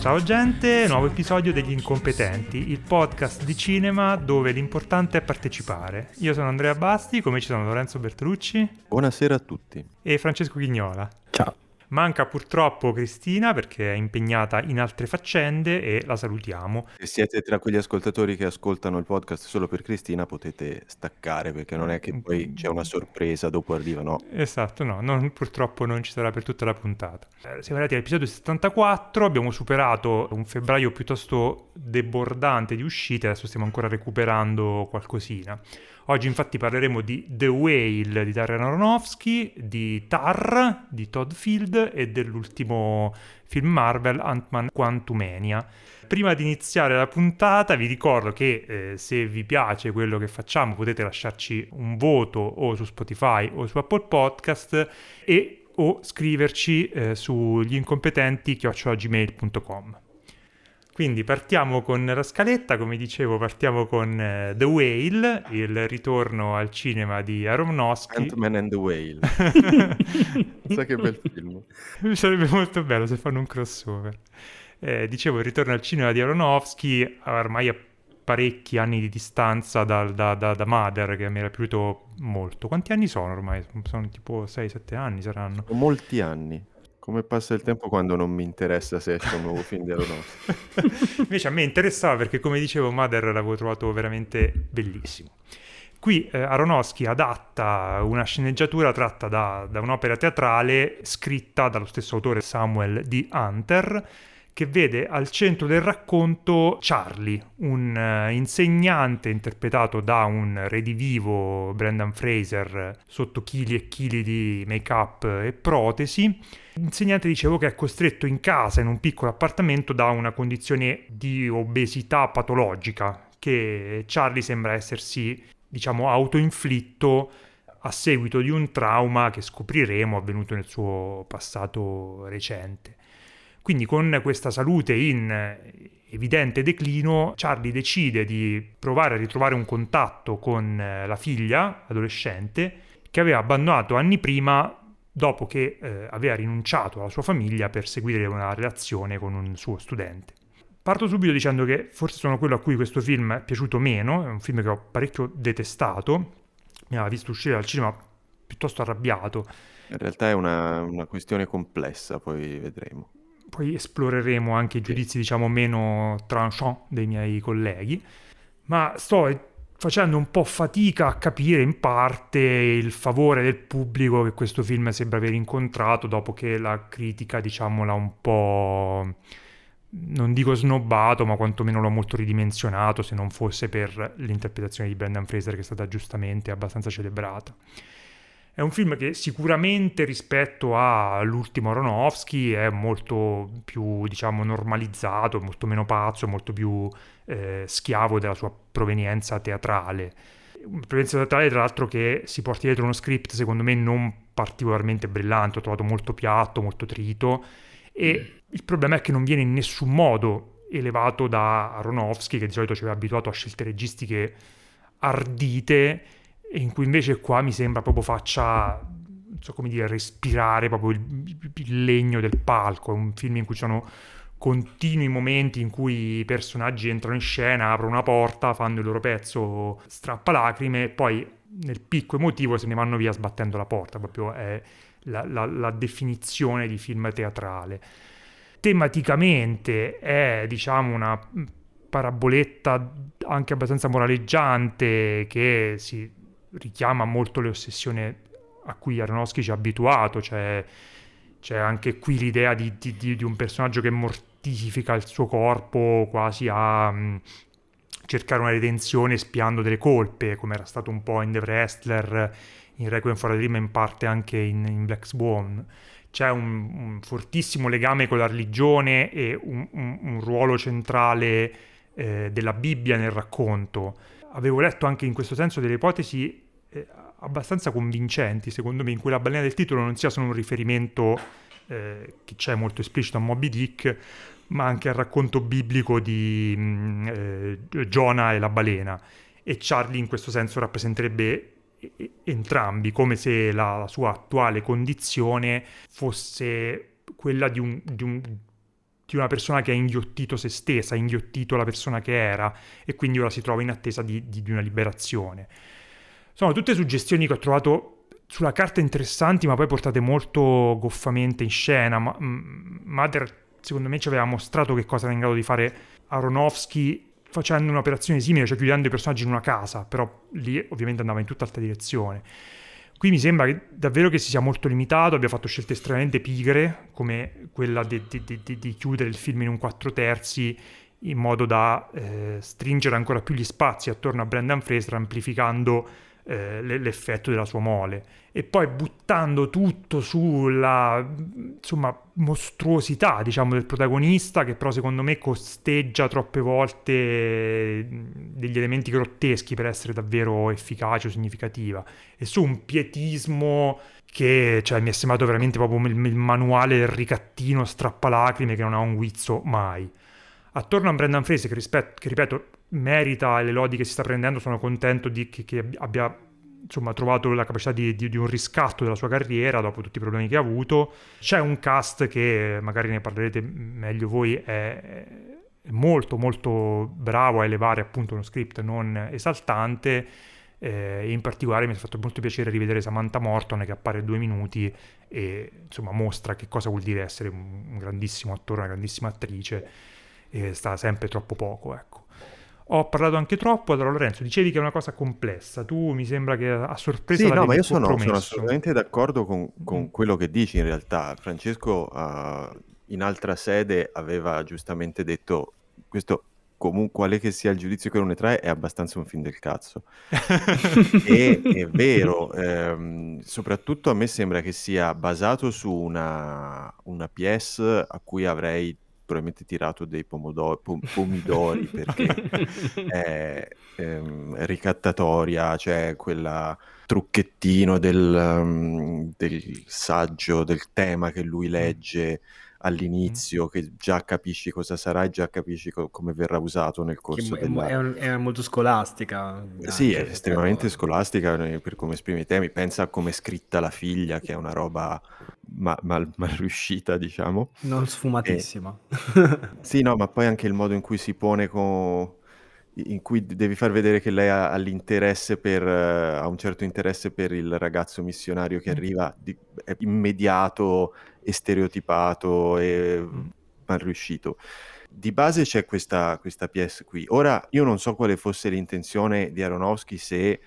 Ciao gente, nuovo episodio degli Incompetenti, il podcast di cinema dove l'importante è partecipare. Io sono Andrea Basti, come ci sono Lorenzo Bertolucci. Buonasera a tutti. E Francesco Chignola. Ciao. Manca purtroppo Cristina perché è impegnata in altre faccende e la salutiamo. Se siete tra quegli ascoltatori che ascoltano il podcast solo per Cristina potete staccare perché non è che poi c'è una sorpresa dopo arriva, no? Esatto, no, non, purtroppo non ci sarà per tutta la puntata. Eh, siamo arrivati all'episodio 74, abbiamo superato un febbraio piuttosto debordante di uscite, adesso stiamo ancora recuperando qualcosina. Oggi infatti parleremo di The Whale di Darren Aronofsky, di Tar di Todd Field e dell'ultimo film Marvel Ant-Man Quantumania. Prima di iniziare la puntata vi ricordo che eh, se vi piace quello che facciamo potete lasciarci un voto o su Spotify o su Apple Podcast e o scriverci eh, sugli incompetenti chiocciolagmail.com. Quindi partiamo con la scaletta, come dicevo, partiamo con uh, The Whale, il ritorno al cinema di Aronofsky. Ant-Man and the Whale. Sai che bel film. Sarebbe molto bello se fanno un crossover. Eh, dicevo, il ritorno al cinema di Aronofsky, ormai a parecchi anni di distanza da, da, da, da Mother, che mi era piaciuto molto. Quanti anni sono ormai? Sono tipo 6-7 anni saranno. Molti anni. Come passa il tempo quando non mi interessa se esce un nuovo film di Aronofsky? Invece a me interessava perché, come dicevo, Mother l'avevo trovato veramente bellissimo. Qui eh, Aronofsky adatta una sceneggiatura tratta da, da, un'opera teatrale scritta dallo stesso autore Samuel D. Hunter, che vede al centro del racconto Charlie, un uh, insegnante interpretato da un redivivo Brendan Fraser sotto chili e chili di make-up e protesi. L'insegnante dicevo che è costretto in casa, in un piccolo appartamento, da una condizione di obesità patologica che Charlie sembra essersi, diciamo, autoinflitto a seguito di un trauma che scopriremo avvenuto nel suo passato recente. Quindi con questa salute in evidente declino, Charlie decide di provare a ritrovare un contatto con la figlia adolescente che aveva abbandonato anni prima dopo che eh, aveva rinunciato alla sua famiglia per seguire una relazione con un suo studente. Parto subito dicendo che forse sono quello a cui questo film è piaciuto meno, è un film che ho parecchio detestato, mi aveva visto uscire dal cinema piuttosto arrabbiato. In realtà è una, una questione complessa, poi vedremo poi esploreremo anche i giudizi diciamo meno tranchant dei miei colleghi, ma sto facendo un po' fatica a capire in parte il favore del pubblico che questo film sembra aver incontrato dopo che la critica diciamo l'ha un po' non dico snobbato, ma quantomeno l'ho molto ridimensionato se non fosse per l'interpretazione di Brendan Fraser che è stata giustamente abbastanza celebrata. È un film che sicuramente rispetto all'ultimo Aronofsky è molto più, diciamo, normalizzato, molto meno pazzo, molto più eh, schiavo della sua provenienza teatrale. Una provenienza teatrale, tra l'altro, che si porta dietro uno script, secondo me, non particolarmente brillante, ho trovato molto piatto, molto trito, e il problema è che non viene in nessun modo elevato da Aronofsky, che di solito ci aveva abituato a scelte registiche ardite, in cui invece qua mi sembra proprio faccia, non so come dire, respirare proprio il, il legno del palco. È un film in cui ci sono continui momenti in cui i personaggi entrano in scena, aprono una porta, fanno il loro pezzo strappalacrime e poi nel picco emotivo se ne vanno via sbattendo la porta, proprio è la, la, la definizione di film teatrale. Tematicamente è, diciamo, una paraboletta anche abbastanza moraleggiante che si richiama molto le ossessioni a cui Aronofsky ci ha abituato, cioè c'è anche qui l'idea di, di, di, un personaggio che mortifica il suo corpo quasi a um, cercare una redenzione spiando delle colpe, come era stato un po' in The Wrestler, in Requiem for a Dream e in parte anche in, in Black Swan. C'è un, un, fortissimo legame con la religione e un, un ruolo centrale eh, della Bibbia nel racconto avevo letto anche in questo senso delle ipotesi eh, abbastanza convincenti, secondo me, in cui la balena del titolo non sia solo un riferimento eh, che c'è molto esplicito a Moby Dick, ma anche al racconto biblico di mh, mm, eh, Giona e la balena. E Charlie in questo senso rappresenterebbe entrambi, come se la, la, sua attuale condizione fosse quella di, un, di, un, di, una persona che ha inghiottito se stessa, ha inghiottito la persona che era e quindi ora si trova in attesa di, di una liberazione. Sono tutte suggestioni che ho trovato sulla carta interessanti, ma poi portate molto goffamente in scena. Ma, Mother, secondo me, ci aveva mostrato che cosa era in grado di fare Aronofsky facendo un'operazione simile, cioè chiudendo i personaggi in una casa, però lì ovviamente andava in tutt'altra direzione. Qui mi sembra che davvero che si sia molto limitato, abbia fatto scelte estremamente pigre, come quella di, di, di, di chiudere il film in un 4 terzi in modo da eh, stringere ancora più gli spazi attorno a Brendan Fraser, amplificando eh, l'effetto della sua mole. E poi buttando tutto sulla insomma, mostruosità diciamo, del protagonista che però secondo me costeggia troppe volte degli elementi grotteschi per essere davvero efficace o significativa. E su un pietismo che cioè, mi è sembrato veramente proprio il, il manuale del ricattino strappalacrime che non ha un guizzo mai. Attorno a Brendan Fraser che, rispet- che ripeto merita le lodi che si sta prendendo, sono contento di, che, che abbia insomma, trovato la capacità di, di, di, un riscatto della sua carriera dopo tutti i problemi che ha avuto. C'è un cast che magari ne parlerete meglio voi, è, è molto molto bravo a elevare appunto uno script non esaltante. Eh, in particolare mi ha fatto molto piacere rivedere Samantha Morton che appare due minuti e insomma mostra che cosa vuol dire essere un grandissimo attore, una grandissima attrice e sta sempre troppo poco ecco ho parlato anche troppo. Allora, Lorenzo, dicevi che è una cosa complessa. Tu mi sembra che a sorpresa. Sì, no, ma io sono, sono, assolutamente d'accordo con, con mm. quello che dici. In realtà, Francesco, uh, in altra sede, aveva giustamente detto questo. Comunque, quale che sia il giudizio che uno ne trae, è abbastanza un film del cazzo. e è vero, ehm, soprattutto a me sembra che sia basato su una, una pièce a cui avrei probabilmente tirato dei pomodori, pom- pomidori perché è ehm, ricattatoria, cioè quella trucchettino del, um, del, saggio, del tema che lui legge all'inizio, che già capisci cosa sarà e già capisci co- come verrà usato nel corso che della... È, un, è molto scolastica. Sì, è estremamente scolastica per come esprime i temi. Pensa a come è scritta la figlia, che è una roba mal, mal, mal riuscita, diciamo. Non sfumatissima. E... sì, no, ma poi anche il modo in cui si pone con in cui devi far vedere che lei ha, l'interesse per, uh, ha un certo interesse per il ragazzo missionario che mm. arriva di, immediato e stereotipato e mm. mal riuscito. Di base c'è questa, questa pièce qui. Ora, io non so quale fosse l'intenzione di Aronofsky se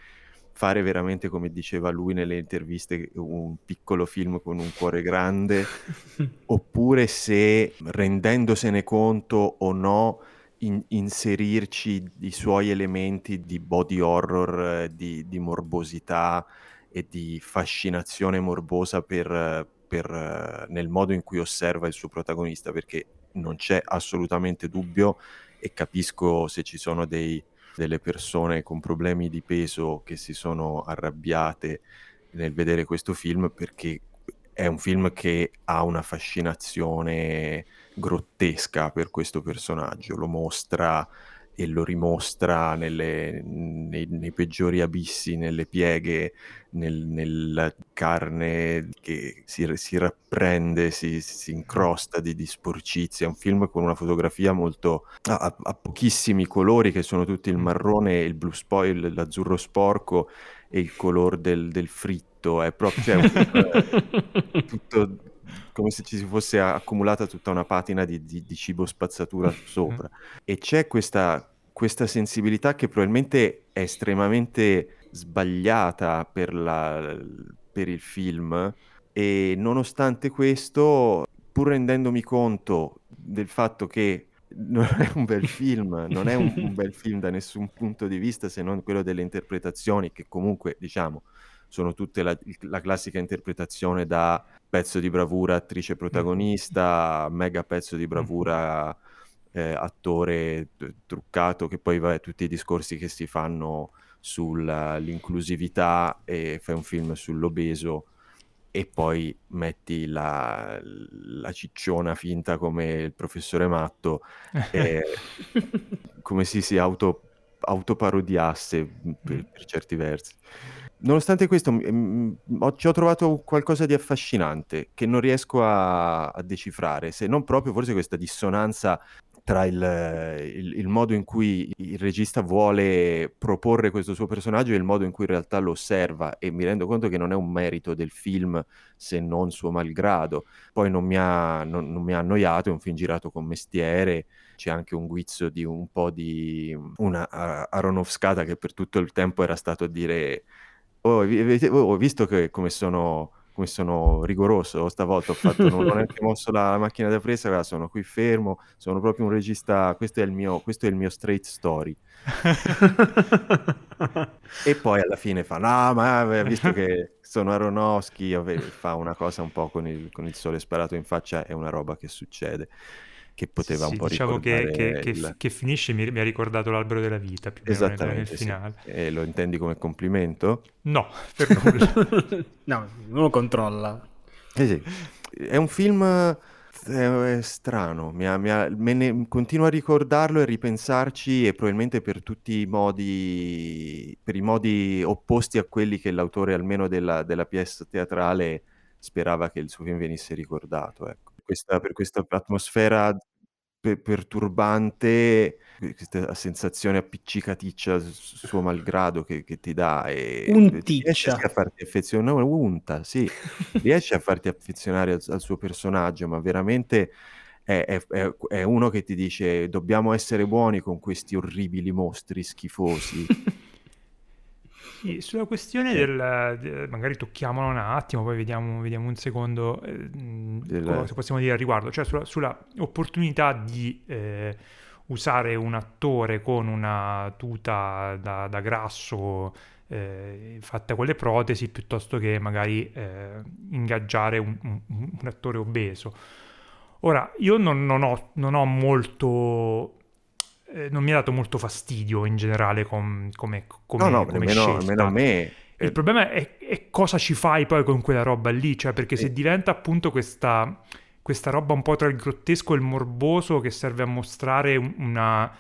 fare veramente, come diceva lui nelle interviste, un piccolo film con un cuore grande, oppure se rendendosene conto o no in- inserirci i suoi elementi di body horror, di, di morbosità e di fascinazione morbosa per, per, nel modo in cui osserva il suo protagonista, perché non c'è assolutamente dubbio e capisco se ci sono dei, delle persone con problemi di peso che si sono arrabbiate nel vedere questo film perché è un film che ha una fascinazione grottesca per questo personaggio, lo mostra e lo rimostra nelle, nei, nei, peggiori abissi, nelle pieghe, nel, nella carne che si, si rapprende, si, si incrosta di, di, sporcizia. È un film con una fotografia molto a, a, pochissimi colori, che sono tutti il marrone, il blu spoil, l'azzurro sporco e il colore del, del fritto. È proprio cioè, tutto come se ci si fosse accumulata tutta una patina di, di, di cibo spazzatura sopra. E c'è questa, questa, sensibilità che probabilmente è estremamente sbagliata per, la, per il film e nonostante questo, pur rendendomi conto del fatto che non è un bel film, non è un, un, bel film da nessun punto di vista se non quello delle interpretazioni che comunque diciamo sono tutte la, la classica interpretazione da pezzo di bravura attrice protagonista, mega pezzo di bravura eh, attore t- truccato, che poi vabbè, tutti i discorsi che si fanno sull'inclusività e fai un film sull'obeso e poi metti la, la cicciona finta come il professore matto, e, come si si auto, autoparodiasse per, per certi versi. Nonostante questo, m- ho, ci ho trovato qualcosa di affascinante che non riesco a, a decifrare, se non proprio forse questa dissonanza tra il, il, il, modo in cui il regista vuole proporre questo suo personaggio e il modo in cui in realtà lo osserva e mi rendo conto che non è un merito del film se non suo malgrado. Poi non mi ha, non, non mi ha annoiato, è un film girato con mestiere, c'è anche un guizzo di un po' di una Aronofscata che per tutto il tempo era stato a dire oh, avete, oh, visto che come sono come sono rigoroso stavolta, ho fatto, non ho neanche mosso la, la macchina da presa, sono qui fermo, sono proprio un regista, questo è il mio, è il mio straight story. e poi alla fine fa, no, ma visto che sono Aronofsky, fa una cosa un po' con il, con il sole sparato in faccia, è una roba che succede che poteva sì, un po' diciamo che, che, il... che, finisce mi, mi, ha ricordato l'albero della vita più Esattamente, nel finale. Sì. E lo intendi come complimento? No, per nulla. no, non lo controlla. Eh sì. È un film è strano, mi ha, mi ha, me ne, continuo a ricordarlo e ripensarci e probabilmente per tutti i modi, per i modi opposti a quelli che l'autore almeno della, della pièce teatrale sperava che il suo film venisse ricordato. Ecco questa, per questa atmosfera pe- perturbante, questa sensazione appiccicaticcia suo malgrado che, che ti dà e riesce a farti affezionare, no, unta, sì, riesce a farti affezionare al, al suo personaggio, ma veramente è, è, è, uno che ti dice dobbiamo essere buoni con questi orribili mostri schifosi. Sì, sulla questione del, de, magari tocchiamola un attimo, poi vediamo, vediamo un secondo eh, del... cosa possiamo dire al riguardo, cioè sulla, sulla opportunità di eh, usare un attore con una tuta da, da grasso eh, fatta con le protesi piuttosto che magari eh, ingaggiare un, un, un, attore obeso. Ora, io non, non, ho, non ho molto eh, non mi ha dato molto fastidio in generale com, come, come, no, no, come nemmeno, nemmeno a me. Il eh. problema è, è, cosa ci fai poi con quella roba lì, cioè perché se diventa appunto questa, questa roba un po' tra il grottesco e il morboso che serve a mostrare una,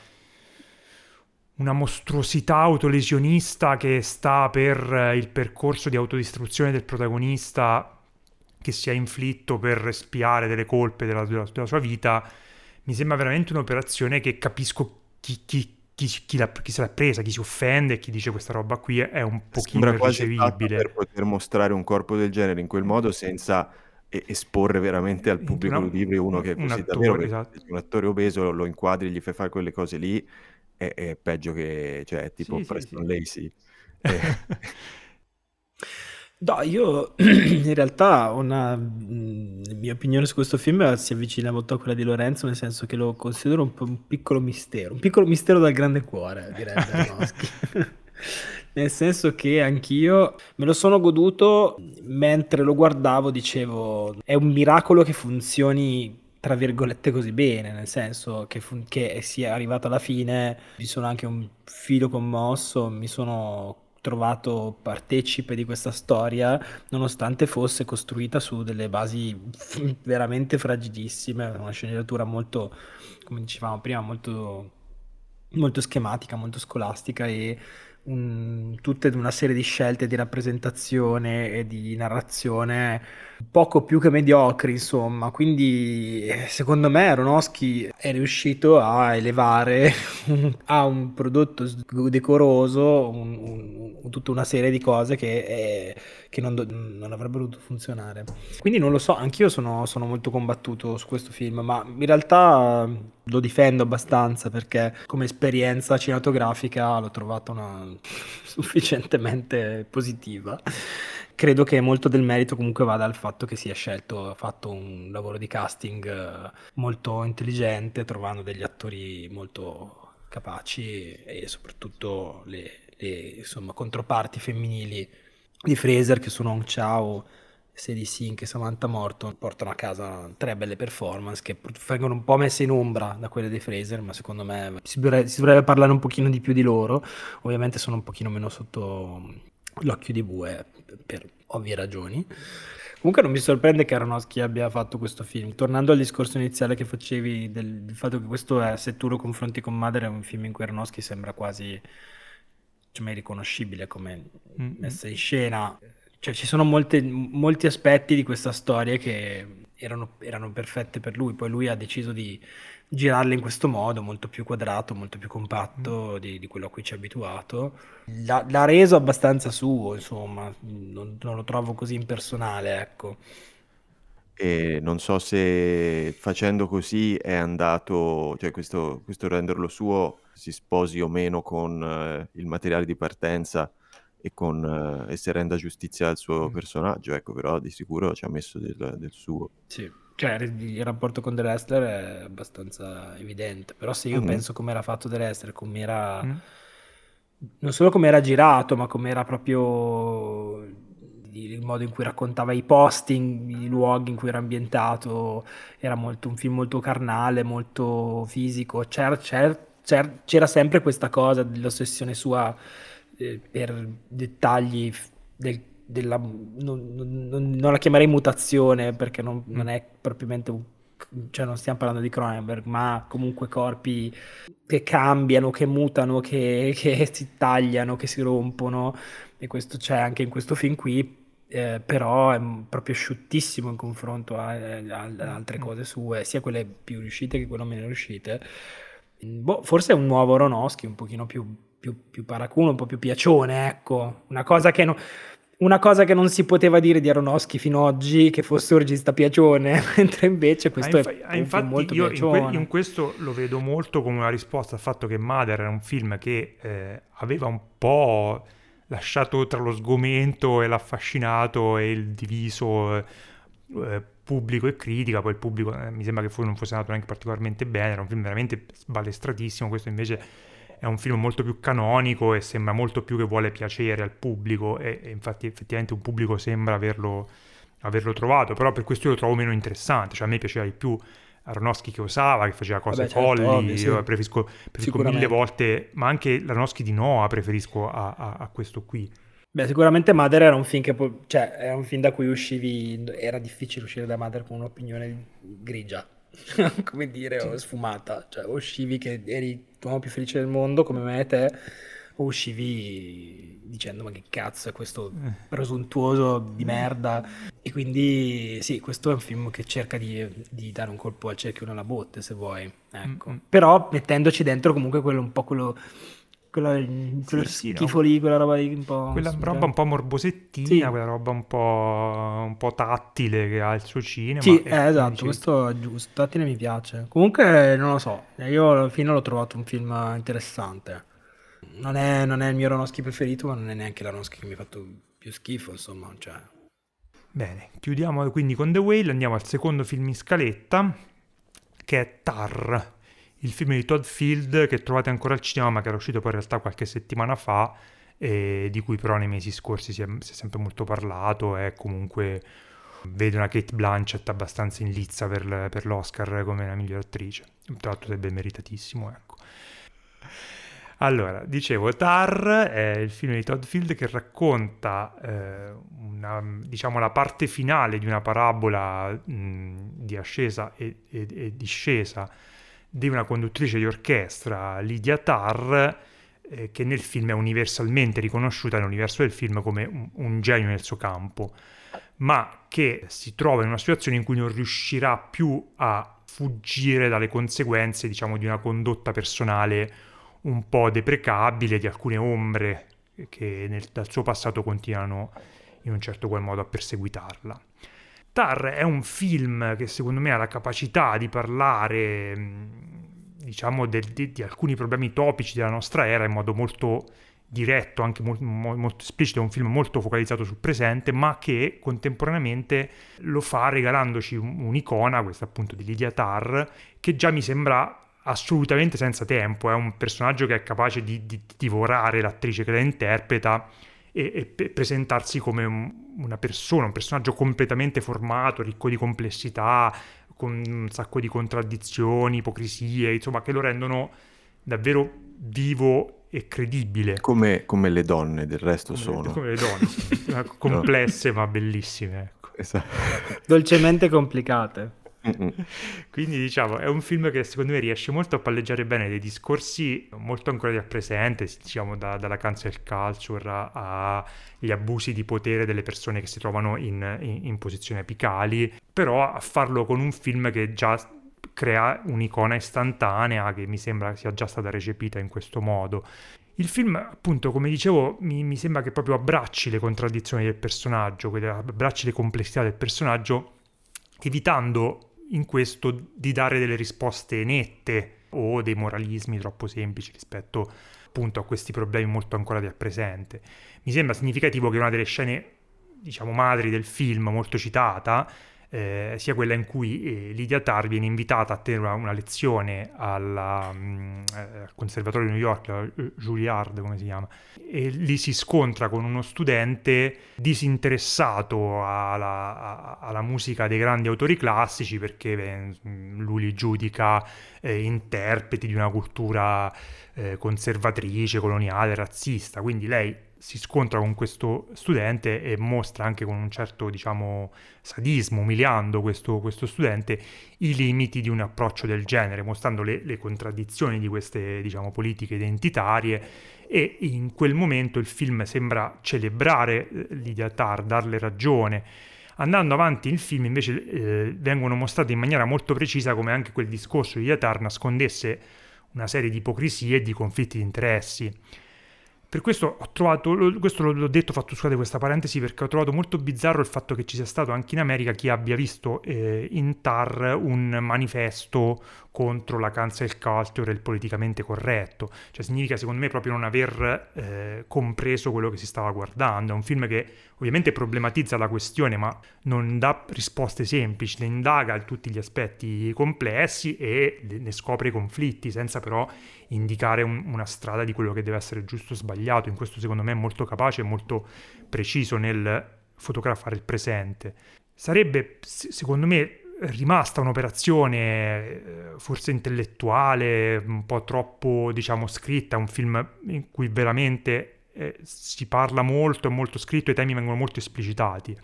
una mostruosità autolesionista che sta per il percorso di autodistruzione del protagonista che si è inflitto per espiare delle colpe della, della, della sua vita, mi sembra veramente un'operazione che capisco chi, chi, chi, chi, la, chi, se l'ha presa, chi si offende, chi dice questa roba qui è un pochino Sembra irricevibile. per poter mostrare un corpo del genere in quel modo senza esporre veramente al pubblico una, udibile uno che è così un attore, davvero esatto. un attore obeso lo inquadri, gli fai fare quelle cose lì è, è peggio che cioè tipo sì, Preston sì, sì. Lacey eh. No, io in realtà una mh, mia opinione su questo film si avvicina molto a quella di Lorenzo, nel senso che lo considero un, un piccolo mistero, un piccolo mistero dal grande cuore, direi nel senso che anch'io me lo sono goduto mentre lo guardavo, dicevo, è un miracolo che funzioni tra virgolette così bene, nel senso che, fun- che sia arrivato alla fine, mi sono anche un filo commosso, mi sono trovato partecipe di questa storia, nonostante fosse costruita su delle basi veramente fragilissime, una sceneggiatura molto, come dicevamo prima, molto, molto schematica, molto scolastica e un, tutte una serie di scelte di rappresentazione e di narrazione poco più che mediocri, insomma. Quindi, secondo me, Aronofsky è riuscito a elevare a un prodotto decoroso un, un, tutta una serie di cose che, è, che non, non, avrebbero dovuto funzionare. Quindi, non lo so, anch'io sono, sono molto combattuto su questo film, ma in realtà lo difendo abbastanza perché come esperienza cinematografica l'ho trovata una sufficientemente positiva. Credo che molto del merito comunque vada al fatto che si è scelto, ha fatto un lavoro di casting eh, molto intelligente, trovando degli attori molto capaci e soprattutto le, le insomma, controparti femminili di Fraser che sono Hong Chao Sadie Sink e Samantha Morton portano a casa tre belle performance che vengono un po' messe in ombra da quelle dei Fraser, ma secondo me si dovrebbe, si dovrebbe parlare un pochino di più di loro. Ovviamente sono un pochino meno sotto l'occhio di bue per ovvie ragioni. Comunque non mi sorprende che Aronofsky abbia fatto questo film. Tornando al discorso iniziale che facevi del, del fatto che questo è, se tu lo confronti con Mother, è un film in cui Aronofsky sembra quasi cioè, riconoscibile come messa in scena. Cioè, ci sono molte, molti aspetti di questa storia che erano, erano perfette per lui. Poi lui ha deciso di girarle in questo modo, molto più quadrato, molto più compatto mm. di, di quello a cui ci è abituato. L'ha, l'ha, reso abbastanza suo, insomma, non, non, lo trovo così impersonale, ecco. E non so se facendo così è andato, cioè questo, questo renderlo suo si sposi o meno con eh, il materiale di partenza e, con, eh, e se renda giustizia al suo mm. personaggio, ecco, però di sicuro ci ha messo del, del suo. Sì. Cioè, il rapporto con The Wrestler è abbastanza evidente, però se io mm-hmm. penso come era fatto The Wrestler, come era... Mm. Non solo come era girato, ma come era proprio il modo in cui raccontava i posti, i luoghi in cui era ambientato, era molto, un film molto carnale, molto fisico. C'era, c'era, c'era sempre questa cosa dell'ossessione sua eh, per dettagli del della, non, non, non, la chiamerei mutazione perché non, mm. non è propriamente un cioè non stiamo parlando di Cronenberg, ma comunque corpi che cambiano, che mutano, che, che si tagliano, che si rompono, e questo c'è anche in questo film qui, eh, però è proprio asciuttissimo in confronto a, a, a, altre mm. cose sue, sia quelle più riuscite che quelle meno riuscite. Boh, forse è un nuovo Aronofsky, un pochino più, più, più paracuno, un po' più piacione, ecco, una cosa che non una cosa che non si poteva dire di Aronofsky fino ad oggi, che fosse un regista piacione, mentre invece questo ah, inf- è infatti molto io in, que- in, questo lo vedo molto come una risposta al fatto che Mother era un film che eh, aveva un po' lasciato tra lo sgomento e l'affascinato e il diviso eh, pubblico e critica, poi il pubblico eh, mi sembra che non fosse andato neanche particolarmente bene, era un film veramente sbalestratissimo, questo invece è un film molto più canonico e sembra molto più che vuole piacere al pubblico e, e infatti effettivamente un pubblico sembra averlo, averlo, trovato, però per questo io lo trovo meno interessante, cioè a me piaceva di più Aronofsky che osava, che faceva cose Vabbè, certo, folli, ovvio, sì. io preferisco, preferisco mille volte, ma anche l'Aronofsky di Noah preferisco a, a, a, questo qui. Beh, sicuramente Mother era un film che cioè, era un film da cui uscivi, era difficile uscire da Mother con un'opinione grigia, come dire, o sfumata, cioè uscivi che eri l'uomo più felice del mondo come me e te, o uscivi dicendo ma che cazzo è questo eh. presuntuoso di merda e quindi sì questo è un film che cerca di, di dare un colpo al cerchio nella botte se vuoi ecco. Mm-hmm. però mettendoci dentro comunque quello un po' quello quella, quello sì, schifo no? lì, quella roba lì un po'... Quella roba un po' morbosettina, sì. quella roba un po', un po' tattile che ha il suo cinema. Sì, eh, esatto, dici... questo è giusto, tattile mi piace. Comunque, non lo so, io alla fine l'ho trovato un film interessante. Non è, non è il mio Aronofsky preferito, ma non è neanche l'Aronofsky che mi ha fatto più schifo, insomma, cioè... Bene, chiudiamo quindi con The Whale, andiamo al secondo film in scaletta, che è Tar il film di Todd Field che trovate ancora al cinema ma che era uscito poi in realtà qualche settimana fa e di cui però nei mesi scorsi si è, si è sempre molto parlato e comunque vede una Kate Blanchett abbastanza in lizza per, per l'Oscar come la miglior attrice. Tra l'altro sarebbe meritatissimo ecco. Allora, dicevo, Tar è il film di Todd Field che racconta eh, una, diciamo, la parte finale di una parabola mh, di ascesa e, e, e discesa di una conduttrice di orchestra, Lydia Tarr, eh, che nel film è universalmente riconosciuta nell'universo del film come un, un, genio nel suo campo, ma che si trova in una situazione in cui non riuscirà più a fuggire dalle conseguenze, diciamo, di una condotta personale un po' deprecabile, di alcune ombre che nel, dal suo passato continuano in un certo qual modo a perseguitarla. Tar è un film che secondo me ha la capacità di parlare, diciamo, del, di, di, alcuni problemi topici della nostra era in modo molto diretto, anche molto, molto esplicito, è un film molto focalizzato sul presente, ma che contemporaneamente lo fa regalandoci un'icona, questa appunto di Lydia Tar, che già mi sembra assolutamente senza tempo, è un personaggio che è capace di, di divorare l'attrice che la interpreta e, e presentarsi come un, una persona, un personaggio completamente formato, ricco di complessità, con un sacco di contraddizioni, ipocrisie, insomma, che lo rendono davvero vivo e credibile. Come, come le donne del resto Come, sono. come le donne, complesse ma bellissime. Ecco. Esatto. Dolcemente complicate. Quindi diciamo è un film che secondo me riesce molto a palleggiare bene dei discorsi molto ancora presenti, diciamo da- dalla cancel culture agli abusi di potere delle persone che si trovano in, in- in posizioni apicali, però a farlo con un film che già crea un'icona istantanea che mi sembra sia già stata recepita in questo modo. Il film, appunto, come dicevo, mi, mi sembra che proprio abbracci le contraddizioni del personaggio, abbracci le complessità del personaggio, evitando in questo di dare delle risposte nette o dei moralismi troppo semplici rispetto appunto a questi problemi molto ancora del presente. Mi sembra significativo che una delle scene, diciamo, madri del film, molto citata, eh, sia quella in cui eh, Lydia Tarr viene invitata a tenere una, una lezione alla, mm, eh, al conservatorio di New York, la eh, Juilliard come si chiama, e lì si scontra con uno studente disinteressato alla, a- alla musica dei grandi autori classici perché beh, lui li giudica eh, interpreti di una cultura eh, conservatrice, coloniale, razzista, quindi lei si scontra con questo studente e mostra anche con un certo, diciamo, sadismo, umiliando questo, questo studente, i limiti di un approccio del genere, mostrando le, le contraddizioni di queste, diciamo, politiche identitarie e in quel momento il film sembra celebrare eh, Lydia Tarr, darle ragione. Andando avanti il film invece eh, vengono mostrate in maniera molto precisa come anche quel discorso di Lydia Tarr nascondesse una serie di ipocrisie e di conflitti di interessi. Per questo ho trovato, questo l'ho detto, ho fatto scusate questa parentesi perché ho trovato molto bizzarro il fatto che ci sia stato anche in America chi abbia visto eh, in TAR un manifesto contro la cancel culture e il politicamente corretto. Cioè significa secondo me proprio non aver eh, compreso quello che si stava guardando. È un film che ovviamente problematizza la questione ma non dà risposte semplici, ne indaga tutti gli aspetti complessi e ne scopre i conflitti senza però indicare un- una strada di quello che deve essere giusto o sbagliato. In questo secondo me è molto capace e molto preciso nel fotografare il presente. Sarebbe, se- secondo me, rimasta un'operazione eh, forse intellettuale, un po' troppo, diciamo, scritta, un film in cui veramente eh, si parla molto, è molto scritto, i temi vengono molto esplicitati.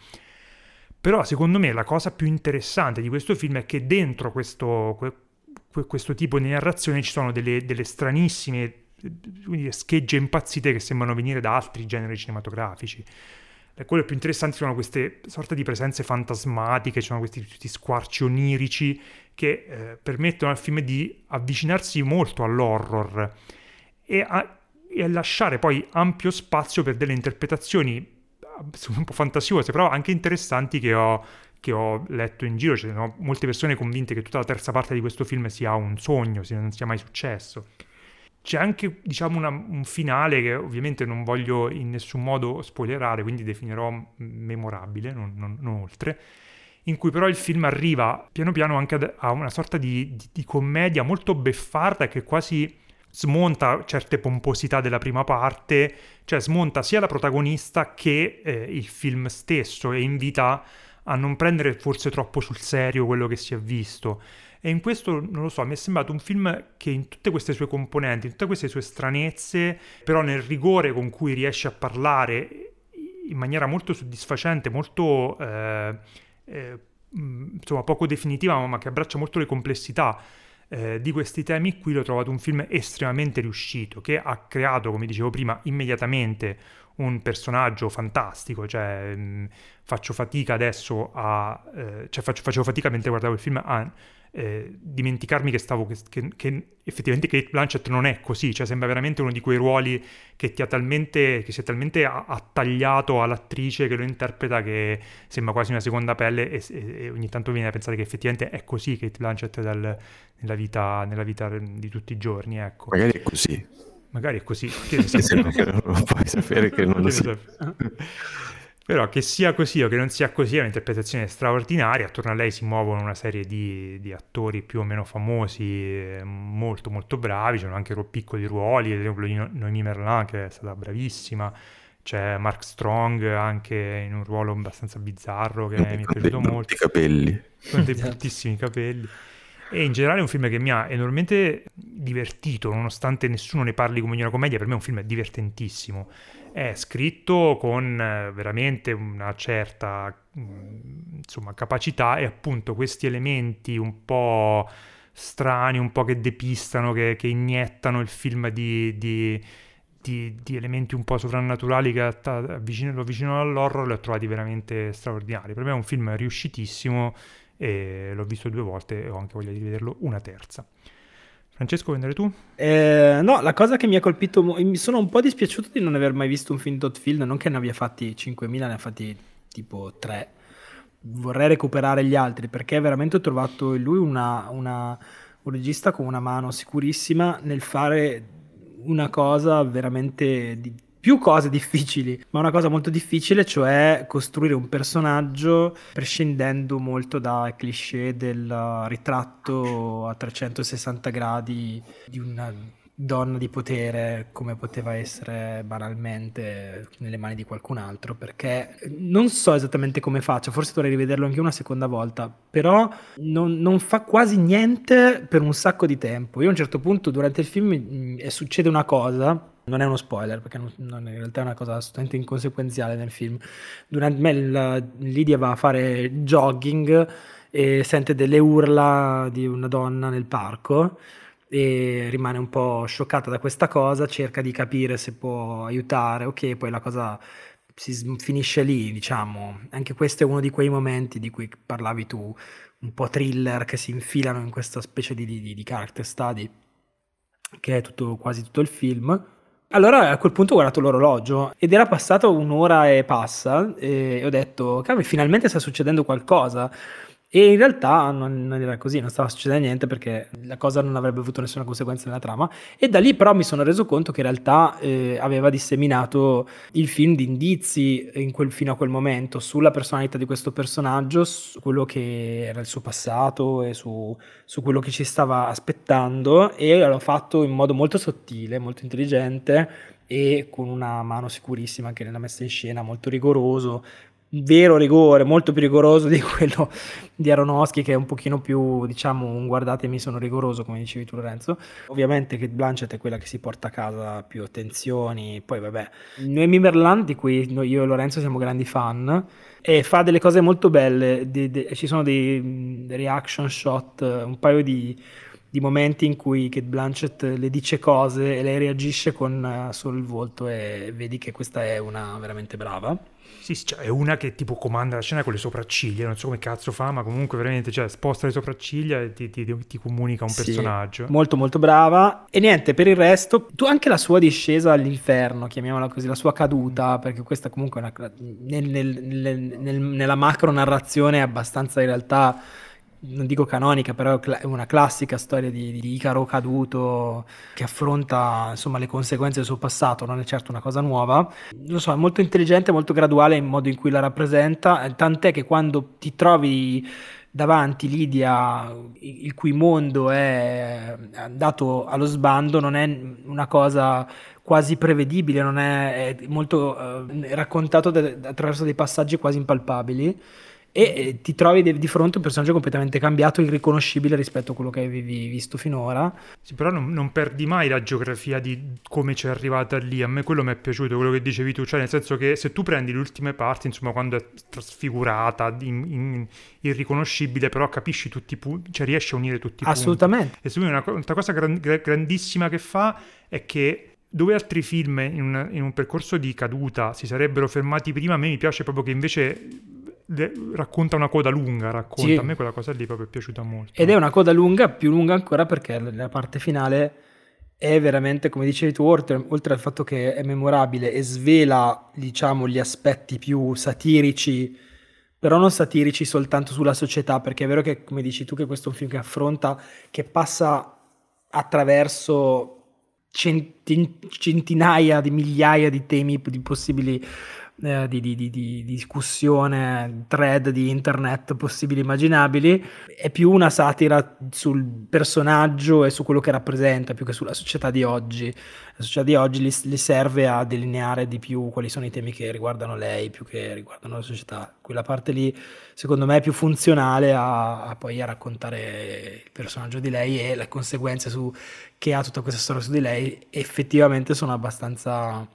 Però secondo me la cosa più interessante di questo film è che dentro questo, que- que- questo tipo di narrazione ci sono delle, delle stranissime schegge impazzite che sembrano venire da altri generi cinematografici. E quello più interessante sono queste sorte di presenze fantasmatiche, sono questi, questi squarci onirici che eh, permettono al film di avvicinarsi molto all'horror e a, e lasciare poi ampio spazio per delle interpretazioni eh, un po' fantasiose, però anche interessanti che ho, che ho letto in giro. Ci sono molte persone convinte che tutta la terza parte di questo film sia un sogno, sia- non sia mai successo. C'è anche, diciamo, una- un finale che ovviamente non voglio in nessun modo spoilerare, quindi definirò memorabile, non, non- non oltre, in cui però il film arriva piano piano anche a una sorta di, di- di commedia molto beffarda che quasi smonta certe pomposità della prima parte, cioè smonta sia la protagonista che eh, il film stesso e invita a non prendere forse troppo sul serio quello che si è visto. E in questo, non lo so, mi è sembrato un film che in tutte queste sue componenti, in tutte queste sue stranezze, però nel rigore con cui riesce a parlare in maniera molto soddisfacente, molto eh, eh, insomma poco definitiva, ma che abbraccia molto le complessità eh, di questi temi, qui l'ho trovato un film estremamente riuscito, che ha creato, come dicevo prima, immediatamente un personaggio fantastico, cioè mh, faccio fatica adesso a... eh, cioè faccio- facevo fatica mentre guardavo il film a eh, dimenticarmi che stavo che, che- che effettivamente Kate Blanchett non è così, cioè sembra veramente uno di quei ruoli che ti ha talmente che si è talmente attagliato all'attrice che lo interpreta che sembra quasi una seconda pelle e, e- e ogni tanto viene a pensare che effettivamente è così Kate Blanchett dal- nella, vita, nella vita di tutti i giorni, ecco. Magari è così. Magari è così, che non puoi sapere che non lo sappiamo. Però che sia così o che non sia così è un'interpretazione straordinaria. Attorno a lei si muovono una serie di, di attori più o meno famosi, eh, molto molto bravi. C'erano anche piccoli ruoli, ad esempio di No- Noemi Merlan che è stata bravissima. c'è Mark Strong anche in un ruolo abbastanza bizzarro che mi è piaciuto molto. I capelli. Con dei bruttissimi capelli. E in generale è un film che mi ha enormemente divertito, nonostante nessuno ne parli come di una commedia, per me è un film divertentissimo. È scritto con eh, veramente una certa mm, insomma, capacità e appunto questi elementi un po' strani, un po' che depistano, che, che iniettano il film di, di, di, di, elementi un po' sovrannaturali che avvicino, lo avvicinano all'horror, li ho trovati veramente straordinari. Per me è un film riuscitissimo e l'ho visto due volte e ho anche voglia di vederlo una terza. Francesco, vuoi andare tu? Eh, no, la cosa che mi ha colpito, mi sono un po' dispiaciuto di non aver mai visto un film Dot Field, non che ne abbia fatti 5.000, ne ha fatti tipo 3. Vorrei recuperare gli altri perché veramente ho trovato in lui una, una, un regista con una mano sicurissima nel fare una cosa veramente di, più cose difficili, ma una cosa molto difficile, cioè costruire un personaggio prescindendo molto dai cliché del ritratto a 360 gradi di una donna di potere come poteva essere banalmente nelle mani di qualcun altro perché non so esattamente come faccia forse dovrei rivederlo anche una seconda volta però non, non, fa quasi niente per un sacco di tempo io a un certo punto durante il film mh, mm, succede una cosa non è uno spoiler perché non, non, in realtà è una cosa assolutamente inconsequenziale nel film. Durante me la, Lidia va a fare jogging e sente delle urla di una donna nel parco e rimane un po' scioccata da questa cosa, cerca di capire se può aiutare, ok, poi la cosa si finisce lì, diciamo. Anche questo è uno di quei momenti di cui parlavi tu, un po' thriller che si infilano in questa specie di, di, di character study che è tutto, quasi tutto il film allora a quel punto ho guardato l'orologio ed era passato un'ora e passa e ho detto, cavolo, finalmente sta succedendo qualcosa. E in realtà non, non, era così, non stava succedendo niente perché la cosa non avrebbe avuto nessuna conseguenza nella trama. E da lì però mi sono reso conto che in realtà eh, aveva disseminato il film di indizi quel, fino a quel momento sulla personalità di questo personaggio, su quello che era il suo passato e su, su quello che ci stava aspettando. E l'ho fatto in modo molto sottile, molto intelligente e con una mano sicurissima anche nella messa in scena, molto rigoroso, vero rigore, molto più rigoroso di quello di Aronofsky che è un pochino più, diciamo, un guardatemi sono rigoroso come dicevi tu Lorenzo. Ovviamente che Blanchett è quella che si porta a casa più attenzioni, poi vabbè. Noemi Merland di cui io e Lorenzo siamo grandi fan e fa delle cose molto belle, di, di, ci sono dei, reaction shot, un paio di, di momenti in cui Kate Blanchett le dice cose e lei reagisce con uh, solo il volto e vedi che questa è una veramente brava. Sì, cioè, è una che tipo comanda la scena con le sopracciglia, non so come cazzo fa, ma comunque veramente cioè, sposta le sopracciglia e ti, ti, ti comunica un sì, personaggio. Molto molto brava. E niente, per il resto, tu anche la sua discesa all'inferno, chiamiamola così, la sua caduta, perché questa comunque è una, nel, nel, nel, nella macro narrazione è abbastanza in realtà non dico canonica, però è una classica storia di, di, Icaro caduto che affronta insomma, le conseguenze del suo passato, non è certo una cosa nuova. Lo so, è molto intelligente, molto graduale in modo in cui la rappresenta, eh, tant'è che quando ti trovi davanti Lidia, il cui mondo è andato allo sbando, non è una cosa quasi prevedibile, non è, è molto eh, raccontato de- attraverso dei passaggi quasi impalpabili e ti trovi di fronte a un personaggio completamente cambiato, irriconoscibile rispetto a quello che avevi visto finora. Sì, però non, non perdi mai la geografia di come ci è arrivata lì. A me quello mi è piaciuto, quello che dicevi tu, cioè nel senso che se tu prendi le ultime parti, insomma, quando è trasfigurata, in, in, irriconoscibile, però capisci tutti i punti, cioè riesci a unire tutti i punti. Assolutamente. E secondo me una, una cosa gran, grandissima che fa è che dove altri film in un, in un, percorso di caduta si sarebbero fermati prima, a me mi piace proprio che invece racconta una coda lunga, racconta. Sì. A me quella cosa lì proprio è piaciuta molto. Ed è una coda lunga, più lunga ancora perché la parte finale è veramente, come dicevi tu, oltre, oltre al fatto che è memorabile e svela, diciamo, gli aspetti più satirici, però non satirici soltanto sulla società, perché è vero che, come dici tu, che questo è un film che affronta, che passa attraverso centinaia di migliaia di temi di possibili eh, di, di, di, di, discussione, thread di internet possibili e immaginabili, è più una satira sul personaggio e su quello che rappresenta, più che sulla società di oggi. La società di oggi gli serve a delineare di più quali sono i temi che riguardano lei, più che riguardano la società. Quella parte lì, secondo me, è più funzionale a, a poi a raccontare il personaggio di lei e le conseguenze su, che ha tutta questa storia su di lei, effettivamente sono abbastanza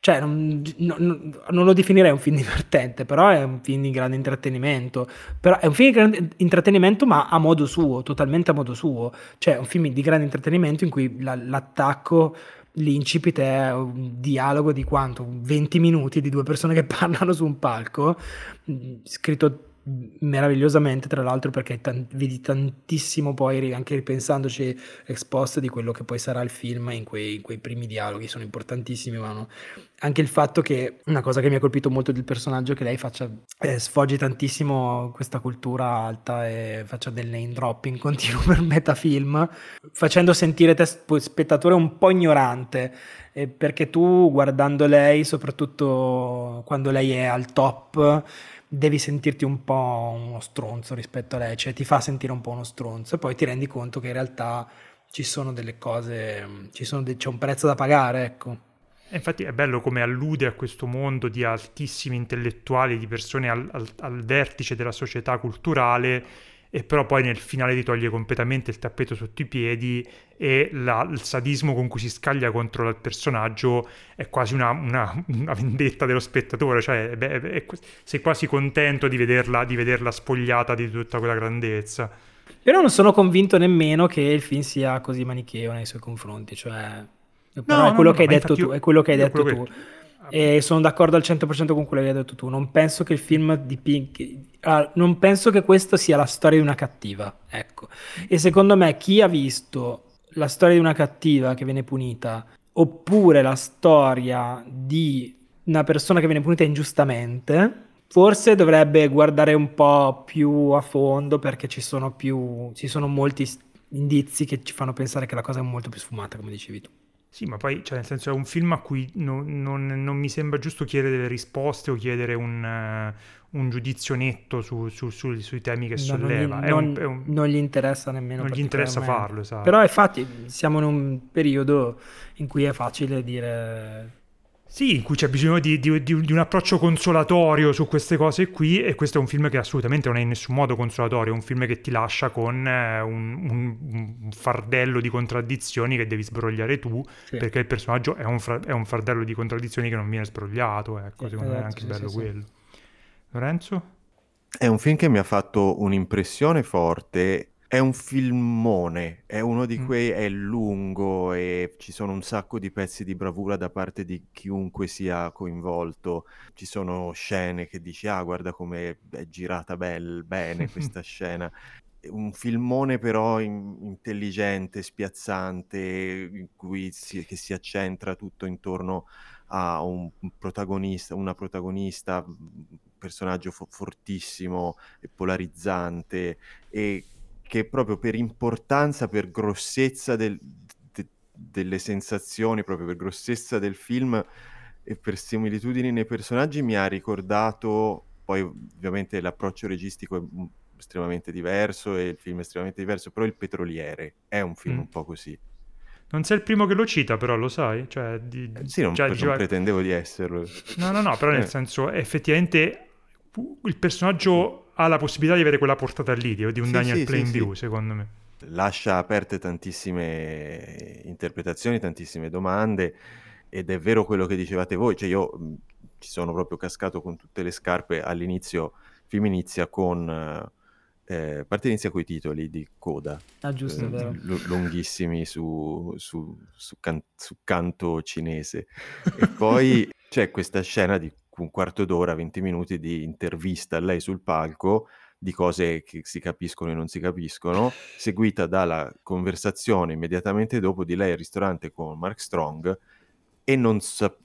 cioè, non, non, non, lo definirei un film divertente, però è un film di grande intrattenimento. Però è un film di grande intrattenimento, ma a modo suo, totalmente a modo suo. Cioè, è un film di grande intrattenimento in cui la, l'attacco, l'incipit è un dialogo di quanto? 20 minuti di due persone che parlano su un palco, scritto meravigliosamente tra l'altro perché tan- vedi tantissimo poi anche ripensandoci ex post di quello che poi sarà il film in quei, in quei primi dialoghi sono importantissimi ma no? anche il fatto che una cosa che mi ha colpito molto del personaggio è che lei faccia eh, sfoggi tantissimo questa cultura alta e faccia del name dropping continuo per metafilm facendo sentire te spettatore un po' ignorante eh, perché tu guardando lei soprattutto quando lei è al top devi sentirti un po' uno stronzo rispetto a lei, cioè ti fa sentire un po' uno stronzo e poi ti rendi conto che in realtà ci sono delle cose, sono de- c'è un prezzo da pagare, ecco. Infatti è bello come allude a questo mondo di altissimi intellettuali, di persone al, al, al vertice della società culturale e però poi nel finale ti toglie completamente il tappeto sotto i piedi e la, il sadismo con cui si scaglia contro il personaggio è quasi una, una, una vendetta dello spettatore, cioè beh, è, sei quasi contento di vederla, di vederla spogliata di tutta quella grandezza. Però non sono convinto nemmeno che il film sia così manicheo nei suoi confronti, cioè... Però no, è, quello no, no, tu, è quello che hai detto tu, e sono d'accordo al 100% con quello che hai detto tu. Non penso che il film di Pink. Ah, non penso che questa sia la storia di una cattiva. Ecco. E secondo me chi ha visto la storia di una cattiva che viene punita, oppure la storia di una persona che viene punita ingiustamente, forse dovrebbe guardare un po' più a fondo perché ci sono più. ci sono molti indizi che ci fanno pensare che la cosa è molto più sfumata, come dicevi tu. Sì, ma poi, cioè, nel senso, è un film a cui non, non, non mi sembra giusto chiedere delle risposte o chiedere un, uh, un giudizio netto su, su, su, sui temi che solleva. Non, un, un, non, gli interessa nemmeno. Non gli interessa farlo, esatto. Però, infatti, siamo in un periodo in cui è facile dire sì, in cui c'è bisogno di, di, di, di, un approccio consolatorio su queste cose qui e questo è un film che assolutamente non è in nessun modo consolatorio, è un film che ti lascia con eh, un, un, un, fardello di contraddizioni che devi sbrogliare tu sì. perché il personaggio è un, è un, fardello di contraddizioni che non viene sbrogliato, ecco, sì, secondo esatto, me è esatto, anche sì, bello quello. Lorenzo? È un film che mi ha fatto un'impressione forte è un filmone, è uno di quei, è lungo e ci sono un sacco di pezzi di bravura da parte di chiunque sia coinvolto. Ci sono scene che dici, ah, guarda come è girata bel, bene questa scena. Un filmone però in- intelligente, spiazzante, in cui si, che si accentra tutto intorno a un protagonista, una protagonista, un personaggio fo- fortissimo e polarizzante e che proprio per importanza, per grossezza del, de, delle sensazioni, proprio per grossezza del film e per similitudini nei personaggi mi ha ricordato, poi ovviamente l'approccio registico è estremamente diverso e il film è estremamente diverso, però Il Petroliere è un film mm. un po' così. Non sei il primo che lo cita, però lo sai? Cioè, di, eh, sì, non, cioè, non diceva... pretendevo di esserlo. No, no, no, però nel eh. senso, effettivamente il personaggio ha la possibilità di avere quella portata lì, di un sì, Daniel sì, Plainview, sì, secondo me. Lascia aperte tantissime interpretazioni, tantissime domande ed è vero quello che dicevate voi, cioè io ci sono proprio cascato con tutte le scarpe all'inizio, il film inizia con... Eh, parte inizia con i titoli di coda, ah, giusto, eh, l- lunghissimi su, su, su, can- su canto cinese. e poi c'è questa scena di un quarto d'ora, 20 minuti di intervista a lei sul palco di cose che si capiscono e non si capiscono, seguita dalla conversazione immediatamente dopo di lei al ristorante con Mark Strong e non so,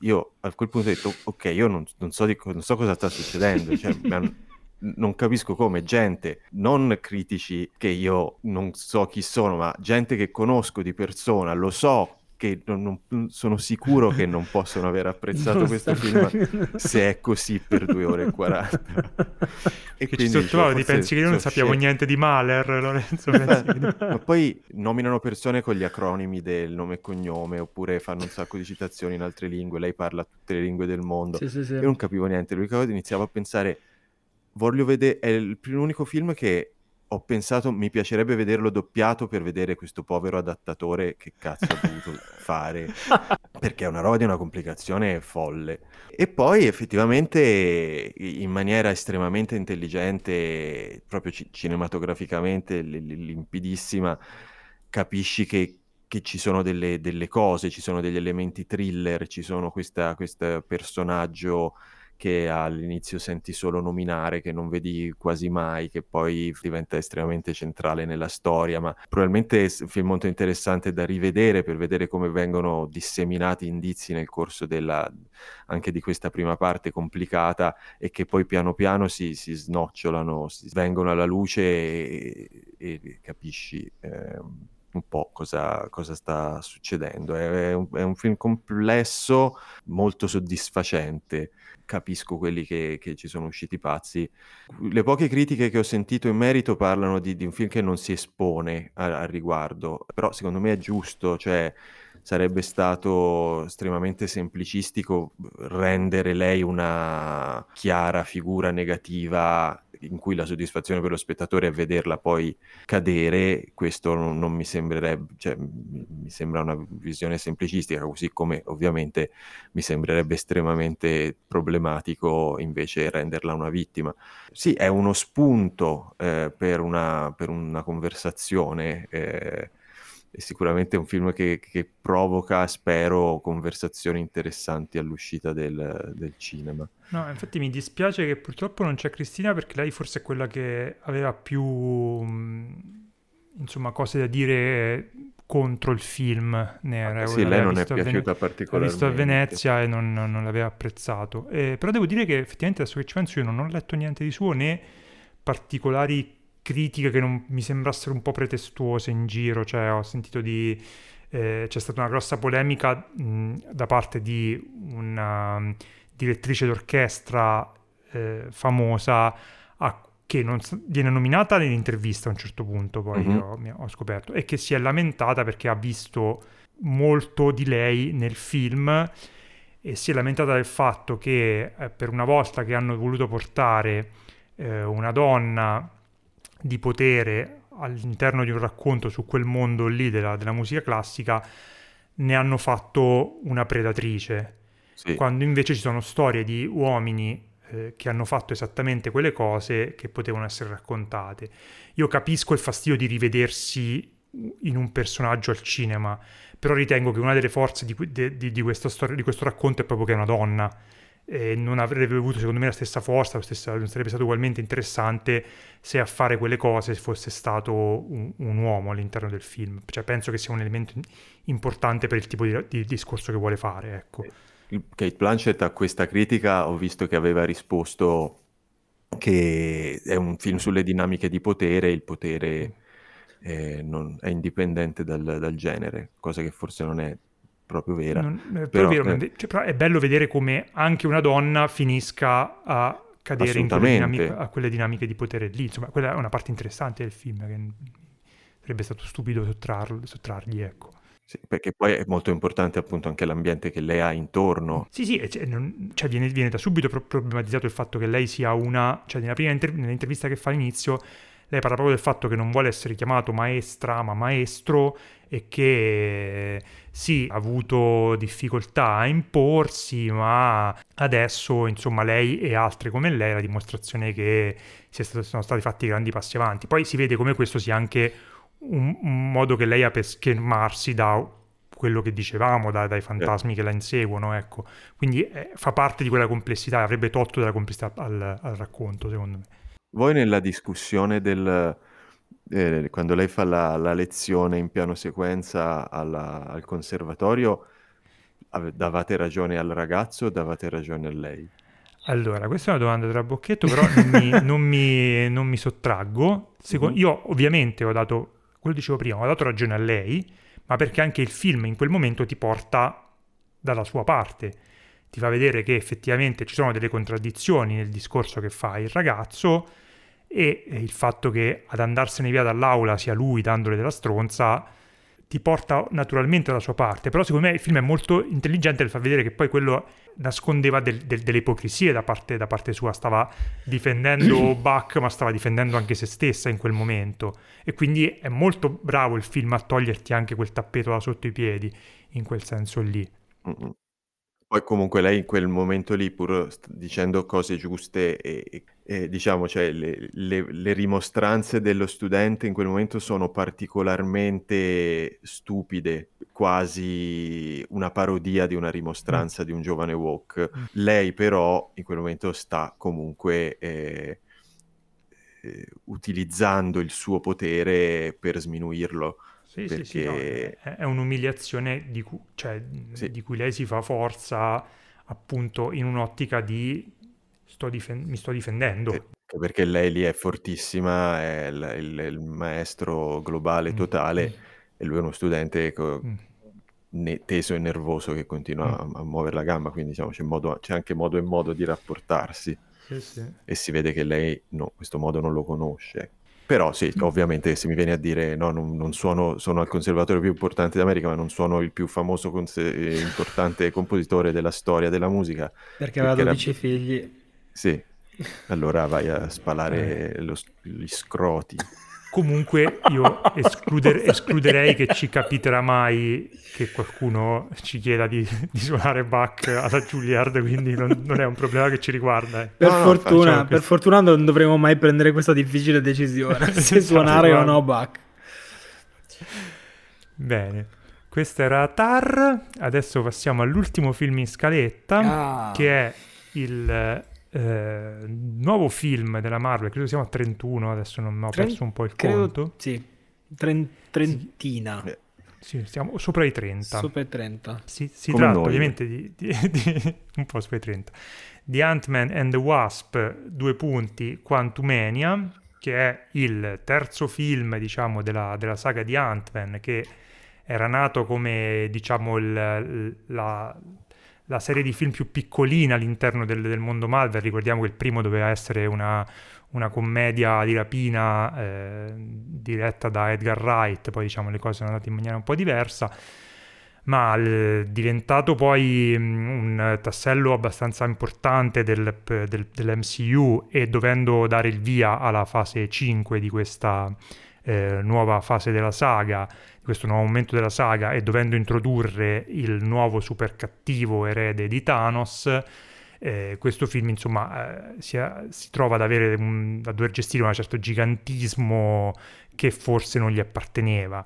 io a quel punto ho detto ok, io non, non, so, di, non so, cosa sta succedendo, cioè, non capisco come gente, non critici che io non so chi sono, ma gente che conosco di persona, lo so che non, non, sono sicuro che non possono aver apprezzato non questo film se è così per due ore e 40. e che quindi, ci sottovaluti, pensi che io non sappiamo scel- niente di Mahler, Lorenzo? Ma poi nominano persone con gli acronimi del nome e cognome, oppure fanno un sacco di citazioni in altre lingue, lei parla tutte le lingue del mondo. Sì, sì, sì. Io non capivo niente, l'unica cosa iniziavo a pensare, voglio vedere, è l'unico film che ho pensato mi piacerebbe vederlo doppiato per vedere questo povero adattatore che cazzo ha dovuto fare. Perché è una roba di una complicazione folle. E poi effettivamente in maniera estremamente intelligente proprio c- cinematograficamente l- limpidissima capisci che, che ci sono delle, delle, cose ci sono degli elementi thriller ci sono questo personaggio che all'inizio senti solo nominare, che non vedi quasi mai, che poi diventa estremamente centrale nella storia, ma probabilmente è un film molto interessante da rivedere per vedere come vengono disseminati indizi nel corso della, anche di questa prima parte complicata e che poi piano piano si, si snocciolano, si vengono alla luce e, e capisci. Eh, un po' cosa, cosa sta succedendo. È, è, un, è, un, film complesso, molto soddisfacente capisco quelli che, che, ci sono usciti pazzi. Le poche critiche che ho sentito in merito parlano di, di un film che non si espone al riguardo, però secondo me è giusto, cioè sarebbe stato estremamente semplicistico rendere lei una chiara figura negativa in cui la soddisfazione per lo spettatore è vederla poi cadere, questo non, non mi sembrerebbe, cioè, mi sembra una visione semplicistica, così come ovviamente mi sembrerebbe estremamente problematico invece renderla una vittima. Sì, è uno spunto eh, per, una, per, una, conversazione. Eh, è sicuramente un film che, che, provoca, spero, conversazioni interessanti all'uscita del, del, cinema. No, infatti mi dispiace che purtroppo non c'è Cristina perché lei forse è quella che aveva più insomma cose da dire contro il film. Ne sì, lei non è piaciuta Vene- particolarmente. L'ha visto a Venezia e non, non l'aveva apprezzato. Eh, però devo dire che effettivamente adesso che ci penso io non ho letto niente di suo né particolari critiche che non mi sembrassero un po' pretestuose in giro, cioè ho sentito di... Eh, c'è stata una grossa polemica mh, da parte di una direttrice d'orchestra eh, famosa a, che non, viene nominata nell'intervista a un certo punto, poi mm-hmm. ho, ho scoperto, e che si è lamentata perché ha visto molto di lei nel film e si è lamentata del fatto che eh, per una volta che hanno voluto portare eh, una donna di potere all'interno di un racconto su quel mondo lì della, della musica classica ne hanno fatto una predatrice. Sì. Quando invece ci sono storie di uomini eh, che hanno fatto esattamente quelle cose che potevano essere raccontate. Io capisco il fastidio di rivedersi in un personaggio al cinema, però ritengo che una delle forze di, di, di, storia, di questo racconto è proprio che è una donna eh, non avrebbe avuto secondo me la stessa forza, la stessa, non sarebbe stato ugualmente interessante se a fare quelle cose fosse stato un, un, uomo all'interno del film. Cioè penso che sia un elemento importante per il tipo di, di discorso che vuole fare. Ecco. Kate Blanchett a questa critica ho visto che aveva risposto che è un film sulle dinamiche di potere, il potere eh, non, è indipendente dal, dal genere, cosa che forse non è proprio vera. Non, eh, però, vero, eh, cioè, però è bello vedere come anche una donna finisca a cadere in quelle dinamiche, a quelle dinamiche di potere lì. Insomma, quella è una parte interessante del film che sarebbe stato stupido sottrargli, ecco. Sì, perché poi è molto importante appunto anche l'ambiente che lei ha intorno. Sì, sì, cioè, non, cioè viene, viene, da subito problematizzato il fatto che lei sia una... cioè nella prima inter- nell'intervista che fa all'inizio lei parla proprio del fatto che non vuole essere chiamato maestra, ma maestro e che sì, ha avuto difficoltà a imporsi, ma adesso, insomma, lei e altre come lei la dimostrazione che sono stati fatti grandi passi avanti. Poi si vede come questo sia anche un, un modo che lei ha per schermarsi da quello che dicevamo, da, dai fantasmi che la inseguono, ecco. Quindi eh, fa parte di quella complessità, avrebbe tolto della complessità al, al racconto, secondo me. Voi nella discussione del... Eh, quando lei fa la, la, lezione in piano sequenza alla, al conservatorio, ave, davate ragione al ragazzo o davate ragione a lei? Allora, questa è una domanda tra bocchetto, però non mi, non mi, non mi sottraggo. Secondo, mm-hmm. Io ovviamente ho dato, quello dicevo prima, ho dato ragione a lei, ma perché anche il film in quel momento ti porta dalla sua parte, ti fa vedere che effettivamente ci sono delle contraddizioni nel discorso che fa il ragazzo e il fatto che ad andarsene via dall'aula sia lui dandole della stronza ti porta naturalmente dalla sua parte, però secondo me il film è molto intelligente nel far vedere che poi quello nascondeva del, del, delle ipocrisie da parte, da parte, sua, stava difendendo Buck ma stava difendendo anche se stessa in quel momento. E quindi è molto bravo il film a toglierti anche quel tappeto da sotto i piedi in quel senso lì. Poi comunque lei in quel momento lì, pur dicendo cose giuste e, e diciamo, cioè, le, le, le, rimostranze dello studente in quel momento sono particolarmente stupide, quasi una parodia di una rimostranza mm. di un giovane Walk. Mm. Lei però in quel momento sta comunque eh, eh, utilizzando il suo potere per sminuirlo. Sì, perché... sì, sì, no, è, un'umiliazione di, cu- cioè, sì. di, cui lei si fa forza appunto in un'ottica di sto difen- mi sto difendendo. Eh, perché lei lì è fortissima, è il, il, il maestro globale mm. totale mm. e lui è uno studente co- mm. ne- teso e nervoso che continua mm. a, a, muovere la gamba, quindi diciamo, c'è, modo, c'è, anche modo e modo di rapportarsi. Sì, sì. E si vede che lei no, questo modo non lo conosce. Però sì, mm. ovviamente se mi viene a dire no, non, non suono, sono al conservatorio più importante d'America, ma non sono il più famoso e importante compositore della storia della musica. Perché aveva 12 era... figli. Sì, allora vai a spalare lo, gli scroti. Comunque io escluder- escluderei che ci capiterà mai che qualcuno ci chieda di, di suonare Bach alla Juilliard, quindi non, non, è un problema che ci riguarda. Eh. Per, no, fortuna, no, per fortuna non dovremo mai prendere questa difficile decisione, se esatto, suonare o no Bach. Bene, questo era Tar, adesso passiamo all'ultimo film in scaletta, ah. che è il eh, nuovo film della Marvel, credo siamo a 31, adesso non ho Tren- perso un po' il credo, conto. Sì, Tren- trentina. Sì. Siamo sopra i 30. Sopra i 30. Si, si tratta noi. ovviamente di, di, di, un po' sopra i 30. Di Ant-Man and the Wasp, due punti, Quantumania, che è il terzo film, diciamo, della, della saga di Ant-Man, che era nato come, diciamo, il, la, la serie di film più piccolina all'interno del, del, mondo Marvel. Ricordiamo che il primo doveva essere una, una commedia di rapina eh, diretta da Edgar Wright, poi diciamo le cose sono andate in maniera un po' diversa, ma è diventato poi mm, un tassello abbastanza importante del, del, dell'MCU e dovendo dare il via alla fase 5 di questa eh, nuova fase della saga, questo nuovo momento della saga e dovendo introdurre il nuovo super cattivo erede di Thanos, eh, questo film insomma eh, si, si, trova ad avere un, a dover gestire un certo gigantismo che forse non gli apparteneva.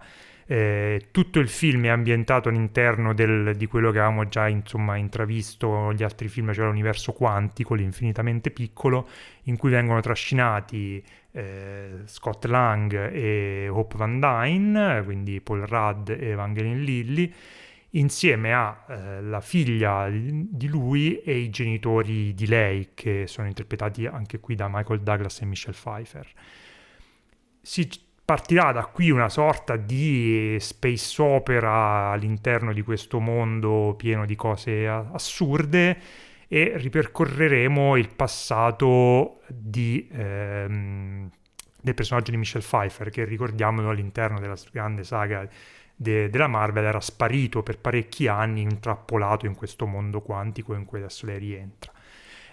Eh, tutto il film è ambientato all'interno del, di quello che avevamo già insomma, intravisto negli altri film, cioè l'universo quantico, l'infinitamente piccolo, in cui vengono trascinati eh, Scott Lang e Hope Van Dyne, quindi Paul Rudd e Evangeline Lilly, insieme alla eh, figlia di lui e i genitori di lei, che sono interpretati anche qui da Michael Douglas e Michelle Pfeiffer. Si partirà da qui una sorta di space opera all'interno di questo mondo pieno di cose assurde e ripercorreremo il passato di, ehm, del personaggio di Michelle Pfeiffer che ricordiamolo all'interno della grande saga de- della Marvel era sparito per parecchi anni intrappolato in questo mondo quantico in cui adesso lei rientra.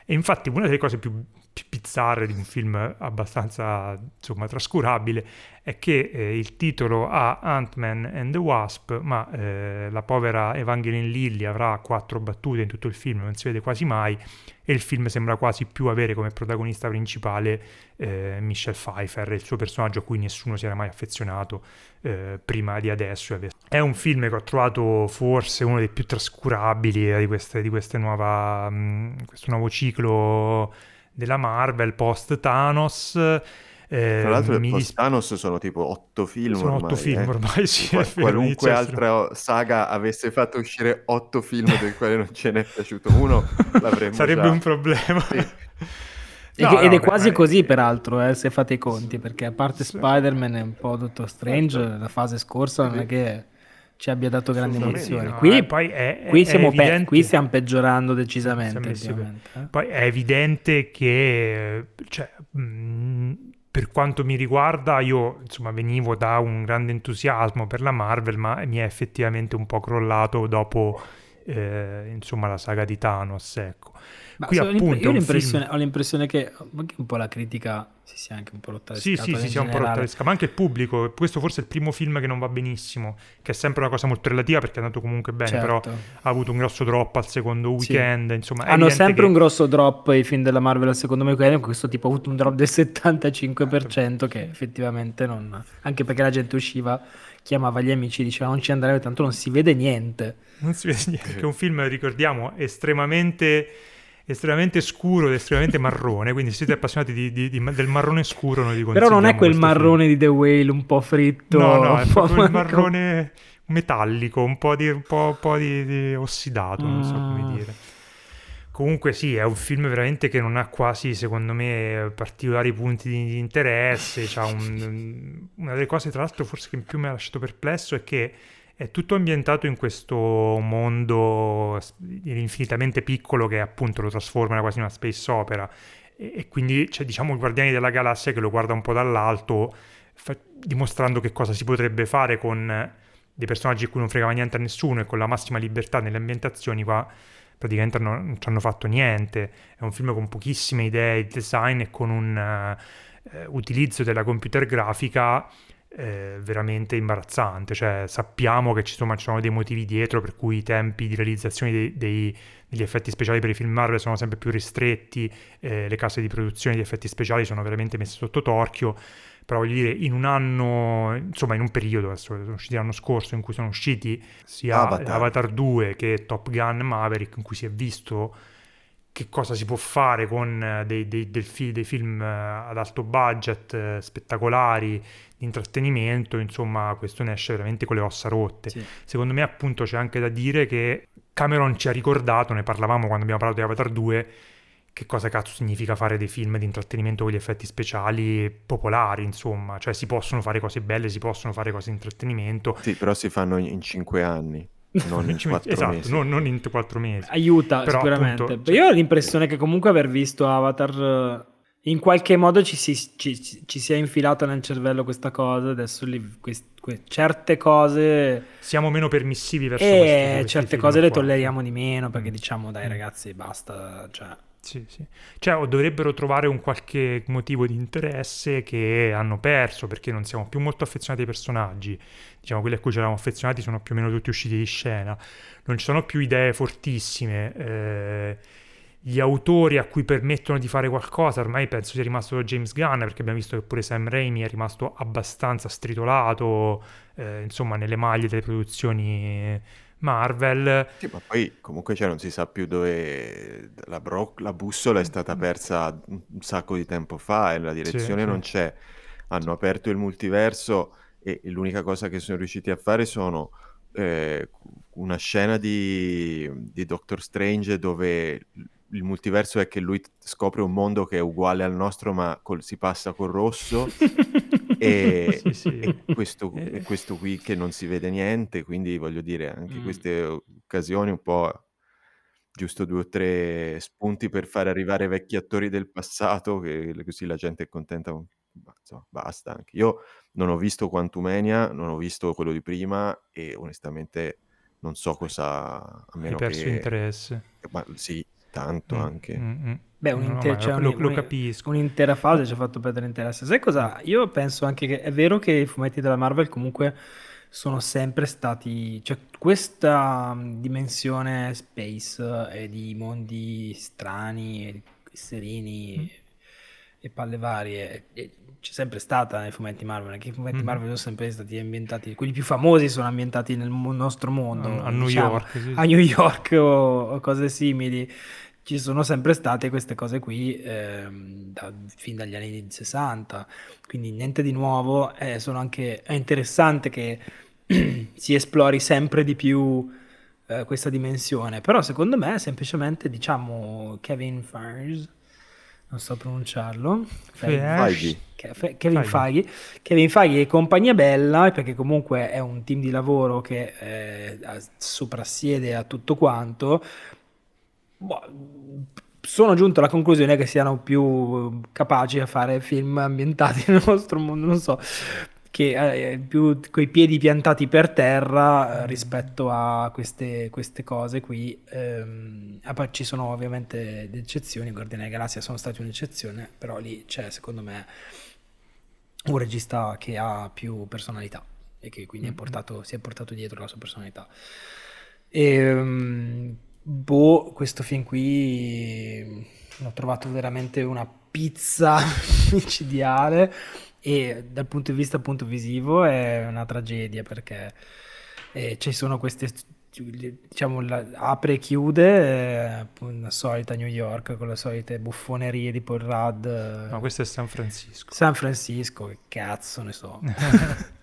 E infatti una delle cose più bizzarre di un film abbastanza insomma trascurabile è che eh, il titolo ha Ant-Man and the Wasp ma eh, la povera Evangeline Lilly avrà quattro battute in tutto il film non si vede quasi mai e il film sembra quasi più avere come protagonista principale eh, Michelle Pfeiffer il suo personaggio a cui nessuno si era mai affezionato eh, prima di adesso è un film che ho trovato forse uno dei più trascurabili eh, di, queste, di queste nuova, mh, mm, questo nuovo ciclo della Marvel post Thanos. Eh, Tra l'altro, mi... post Thanos sono tipo otto film. Sono ormai, otto film eh. ormai, sì. Qual- qualunque altra saga avesse fatto uscire otto film del quale non ce n'è piaciuto uno, l'avremmo Sarebbe già... un problema. Sì. No, ed no, è quasi beh, così, peraltro, eh, se fate i conti, perché a parte Spider-Man e un po' Doctor Strange, la fase scorsa non è che ci abbia dato grandi emozioni. no, qui, eh, poi è- qui è siamo pe- qui stiamo peggiorando Siamo decisamente. ovviamente, eh. Poi è evidente che, cioè, mh, per quanto mi riguarda, io insomma venivo da un grande entusiasmo per la Marvel, ma mi è effettivamente un po' crollato dopo eh, insomma la saga di Thanos, ecco. Ma Qui appunto ho l'impressione, film- ho l'impressione che anche un po' la critica si sia anche un po' rotta le Sì, sì, in sia un po' rotta le ma anche il pubblico. Questo forse è il primo film che non va benissimo, che è sempre una cosa molto relativa perché è andato comunque bene, però Certo. ha avuto un grosso drop al secondo Sì. weekend, insomma, è Hanno sempre che- un grosso drop i film della Marvel secondo me quello, questo tipo ha avuto un drop del 75% che effettivamente non anche perché la gente usciva chiamava gli amici e diceva non ci andrei tanto non si vede niente Non si vede niente, che è un film, ricordiamo, estremamente, estremamente scuro ed estremamente marrone, quindi se siete appassionati di- di- di- del marrone scuro noi vi però non è quel marrone di The Whale un po' fritto film. No, no, è un po' proprio il marrone metallico, un po' di, un po', un po' ossidato, non so come Mm. dire. Comunque sì, è un film veramente che non ha quasi, secondo me, particolari punti di, interesse. Un- una delle cose, tra l'altro, forse che più mi ha lasciato perplesso è che è tutto ambientato in questo mondo infinitamente piccolo che appunto lo trasforma in quasi una space opera. E, e quindi c'è, diciamo, i Guardiani della Galassia che lo guarda un po' dall'alto, fa- dimostrando che cosa si potrebbe fare con dei personaggi a cui non fregava niente a nessuno e con la massima libertà nelle ambientazioni qua praticamente non, non ci hanno fatto niente. È un film con pochissime idee di design e con un eh, utilizzo della computer grafica eh, veramente imbarazzante. Cioè, sappiamo che ci sono, ci sono dei motivi dietro per cui i tempi di realizzazione dei- dei- degli effetti speciali per i film Marvel sono sempre più ristretti, eh, le case di produzione di effetti speciali sono veramente messe sotto torchio. Però voglio dire, in un anno, insomma, in un periodo, adesso sono usciti l'anno scorso, in cui sono usciti sia Avatar. Avatar 2 che Top Gun Maverick, in cui si è visto che cosa si può fare con eh, dei, dei- del fi- dei film eh, ad alto budget, eh, spettacolari, di intrattenimento, insomma, questo ne esce veramente con le ossa rotte. Sì. Secondo me, appunto, c'è anche da dire che Cameron ci ha ricordato, ne parlavamo quando abbiamo parlato di Avatar 2, che cosa cazzo significa fare dei film di intrattenimento con gli effetti speciali popolari, insomma, cioè si possono fare cose belle, si possono fare cose di intrattenimento. Sì, però si fanno in, in cinque anni, non in Ci- quattro esatto, mesi. non, non in quattro mesi. aiuta Però, sicuramente appunto, Io ho l'impressione che comunque aver visto Avatar eh, in qualche modo ci, si, ci, ci- sia infilata nel cervello questa cosa adesso li- quest- que- certe cose Siamo meno permissivi verso e questi- questi certe cose le qua. tolleriamo di meno perché diciamo dai ragazzi basta cioè, Sì, sì. Cioè, o dovrebbero trovare un qualche motivo di interesse che hanno perso perché non siamo più molto affezionati ai personaggi. Diciamo, quelli a cui ci eravamo affezionati sono più o meno tutti usciti di scena. Non ci sono più idee fortissime. eh, gli autori a cui permettono di fare qualcosa, ormai penso sia rimasto James Gunn, perché abbiamo visto che pure Sam Raimi è rimasto abbastanza stritolato, eh, insomma, nelle maglie delle produzioni Marvel. Sì, ma poi comunque cioè, non si sa più dove la, bro- la bussola è stata persa un sacco di tempo fa e la direzione sì. non c'è. Hanno aperto il multiverso e l'unica cosa che sono riusciti a fare sono eh, una scena di, di Doctor Strange dove il multiverso è che lui scopre un mondo che è uguale al nostro ma col- si passa col rosso e, Sì, sì. e questo, Eh. questo qui che non si vede niente, quindi voglio dire, anche Mm. queste occasioni un po' giusto due o tre spunti per fare arrivare vecchi attori del passato, che così la gente è contenta, ma insomma, basta anche. Io non ho visto Quantumania, non ho visto quello di prima e onestamente non so cosa, a Hai meno perso che... interesse. Ma sì, tanto Mm, anche. mm, mm. Beh, No, no, un'inter- ma cioè, lo, un- lo capisco. un'intera fase ci ha fatto perdere interesse. Sai cosa? Io penso anche che è vero che i fumetti della Marvel comunque sono sempre stati, cioè questa dimensione space e di mondi strani, e serini Mm. e palle varie, e- c'è sempre stata nei fumetti Marvel, che i fumetti Mhm. Marvel sono sempre stati ambientati, quelli più famosi sono ambientati nel nostro mondo, a, a New diciamo York. sì. a New York o, o cose simili. Ci sono sempre state queste cose qui ehm, da- fin dagli anni 60, quindi niente di nuovo. eh, sono anche, è interessante che si esplori sempre di più eh, questa dimensione, però secondo me semplicemente diciamo Kevin Feige non so pronunciarlo. Feige. Fe- Kevin Feige. Kevin Feige e compagnia bella, perché comunque è un team di lavoro che eh, soprassiede a tutto quanto. Sono giunto alla conclusione che siano più capaci a fare film ambientati nel nostro mondo, non so, che eh, più coi piedi piantati per terra eh, rispetto a queste, queste cose qui. Ehm, ci sono ovviamente eccezioni, Guardiani della Galassia sono stati un'eccezione, però lì c'è secondo me un regista che ha più personalità e che quindi mm-hmm. è portato, si è portato dietro la sua personalità. E, um, boh, questo film qui l'ho trovato veramente una pizza micidiale e dal punto di vista appunto visivo è una tragedia perché eh, ci sono queste diciamo la, apre e chiude eh, la solita New York con le solite buffonerie di Paul Rudd no questo è San Francisco. San Francisco che cazzo ne so.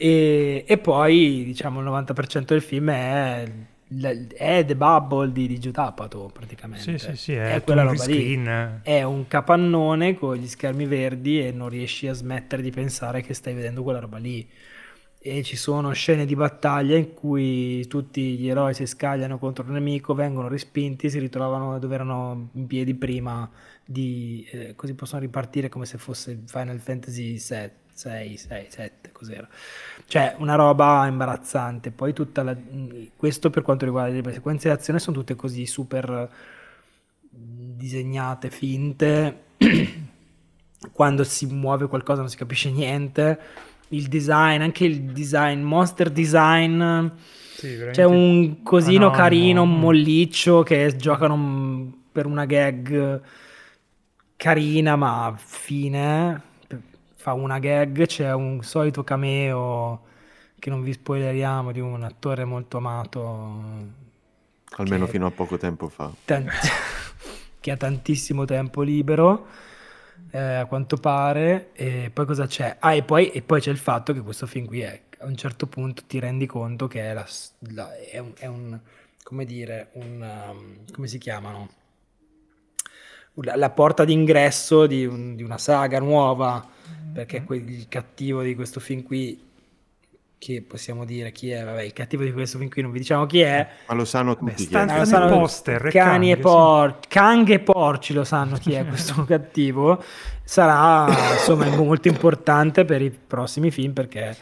E, e, poi diciamo il 90% del film è è The Bubble di, di Giutapato praticamente. Sì, sì, sì, è, è quella roba screen. lì. È un capannone con gli schermi verdi e non riesci a smettere di pensare che stai vedendo quella roba lì. E ci sono scene di battaglia in cui tutti gli eroi si scagliano contro un nemico, vengono respinti, si ritrovano dove erano in piedi prima, di, eh, così possono ripartire come se fosse Final Fantasy VII 6, 6, 7, cos'era. Cioè, una roba imbarazzante. Poi tutta la... Questo per quanto riguarda le sequenze di azione sono tutte così super disegnate, finte. Quando si muove qualcosa non si capisce niente. Il design, anche il design, monster design... Sì, C'è un cosino ah, no, carino, no, no. un molliccio che giocano per una gag carina ma fine fa una gag, c'è un solito cameo che non vi spoileriamo di un attore molto amato. Almeno fino a poco tempo fa. Tant- che ha tantissimo tempo libero, eh, a quanto pare. E poi cosa c'è? Ah, e poi, e poi c'è il fatto che questo film qui è, a un certo punto ti rendi conto che è, la, la, è, un, è un, come dire, un, um, come si chiamano? La, la porta d'ingresso di, un, di una saga nuova perché mm-hmm. il cattivo di questo film qui che possiamo dire chi è, vabbè, il cattivo di questo film qui non vi diciamo chi è. Ma lo sanno tutti Beh, chi è. Lo sanno poster, cani Kang, e por- sì. Kang e porci lo sanno chi è questo cattivo. Sarà insomma molto importante per i prossimi film perché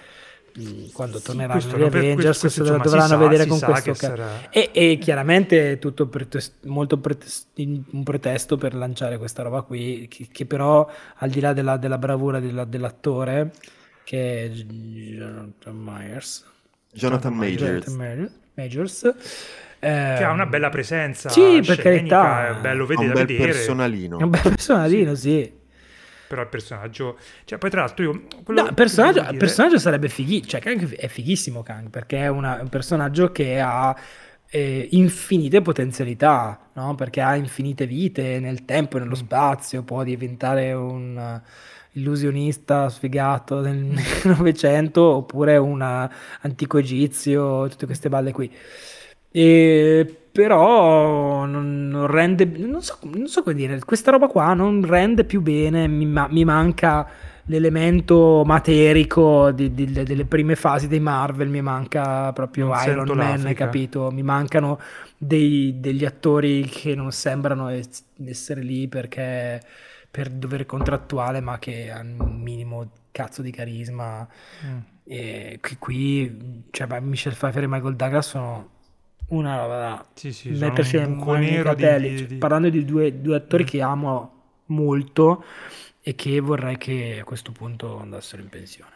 quando torneranno sì, gli Avengers questo, questo, dovranno sa, vedere con questo sarà... e, e, chiaramente è tutto pretest- molto pretest- un pretesto per lanciare questa roba qui che, che però al di là della, della bravura della, dell'attore che è Jonathan Myers. Jonathan Majors, Jonathan Majors. Che ha una bella presenza sì per carità. è bello vedere, un bel personalino. È un bel personalino sì. sì però il personaggio cioè poi tra l'altro io quello no, il personaggio, dire... personaggio sarebbe fighissimo cioè Kang è fighissimo Kang perché è una, un personaggio che ha eh, infinite potenzialità no? perché ha infinite vite nel tempo e nello mm. spazio può diventare un illusionista sfigato del Novecento oppure un antico egizio tutte queste balle qui e però non, rende non so, non so, come dire questa roba qua non rende più bene mi, mi manca l'elemento materico di, di, delle prime fasi dei Marvel mi manca proprio non Iron Man hai capito? Mi mancano dei, degli attori che non sembrano essere lì perché per dovere contrattuale ma che hanno un minimo cazzo di carisma. Mm. e qui, qui cioè, Michelle Pfeiffer e Michael Douglas sono una roba da sì, sì, mettersi in fratelli. Di, di... Parlando di due, due attori mm. che amo molto e che vorrei che a questo punto andassero in pensione.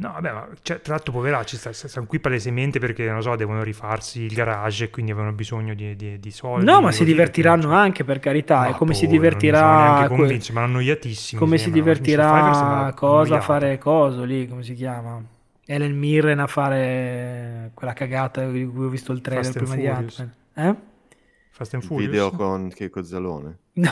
No, vabbè, ma cioè, tra l'altro, poveracci, stanno qui palesemente perché, non so, devono rifarsi il garage e quindi avevano bisogno di, di, di soldi. No, ma si divertiranno cioè... anche, per carità. Ma è come si divertirà... Non convinci, ma annoiatissimi. Come si divertirà cosa fare coso lì, come si chiama? Ellen Mirren a fare quella cagata di cui ho visto il trailer Fast prima di Ant-Man. Eh? Fast and Furious? Video con Checco Zalone. No.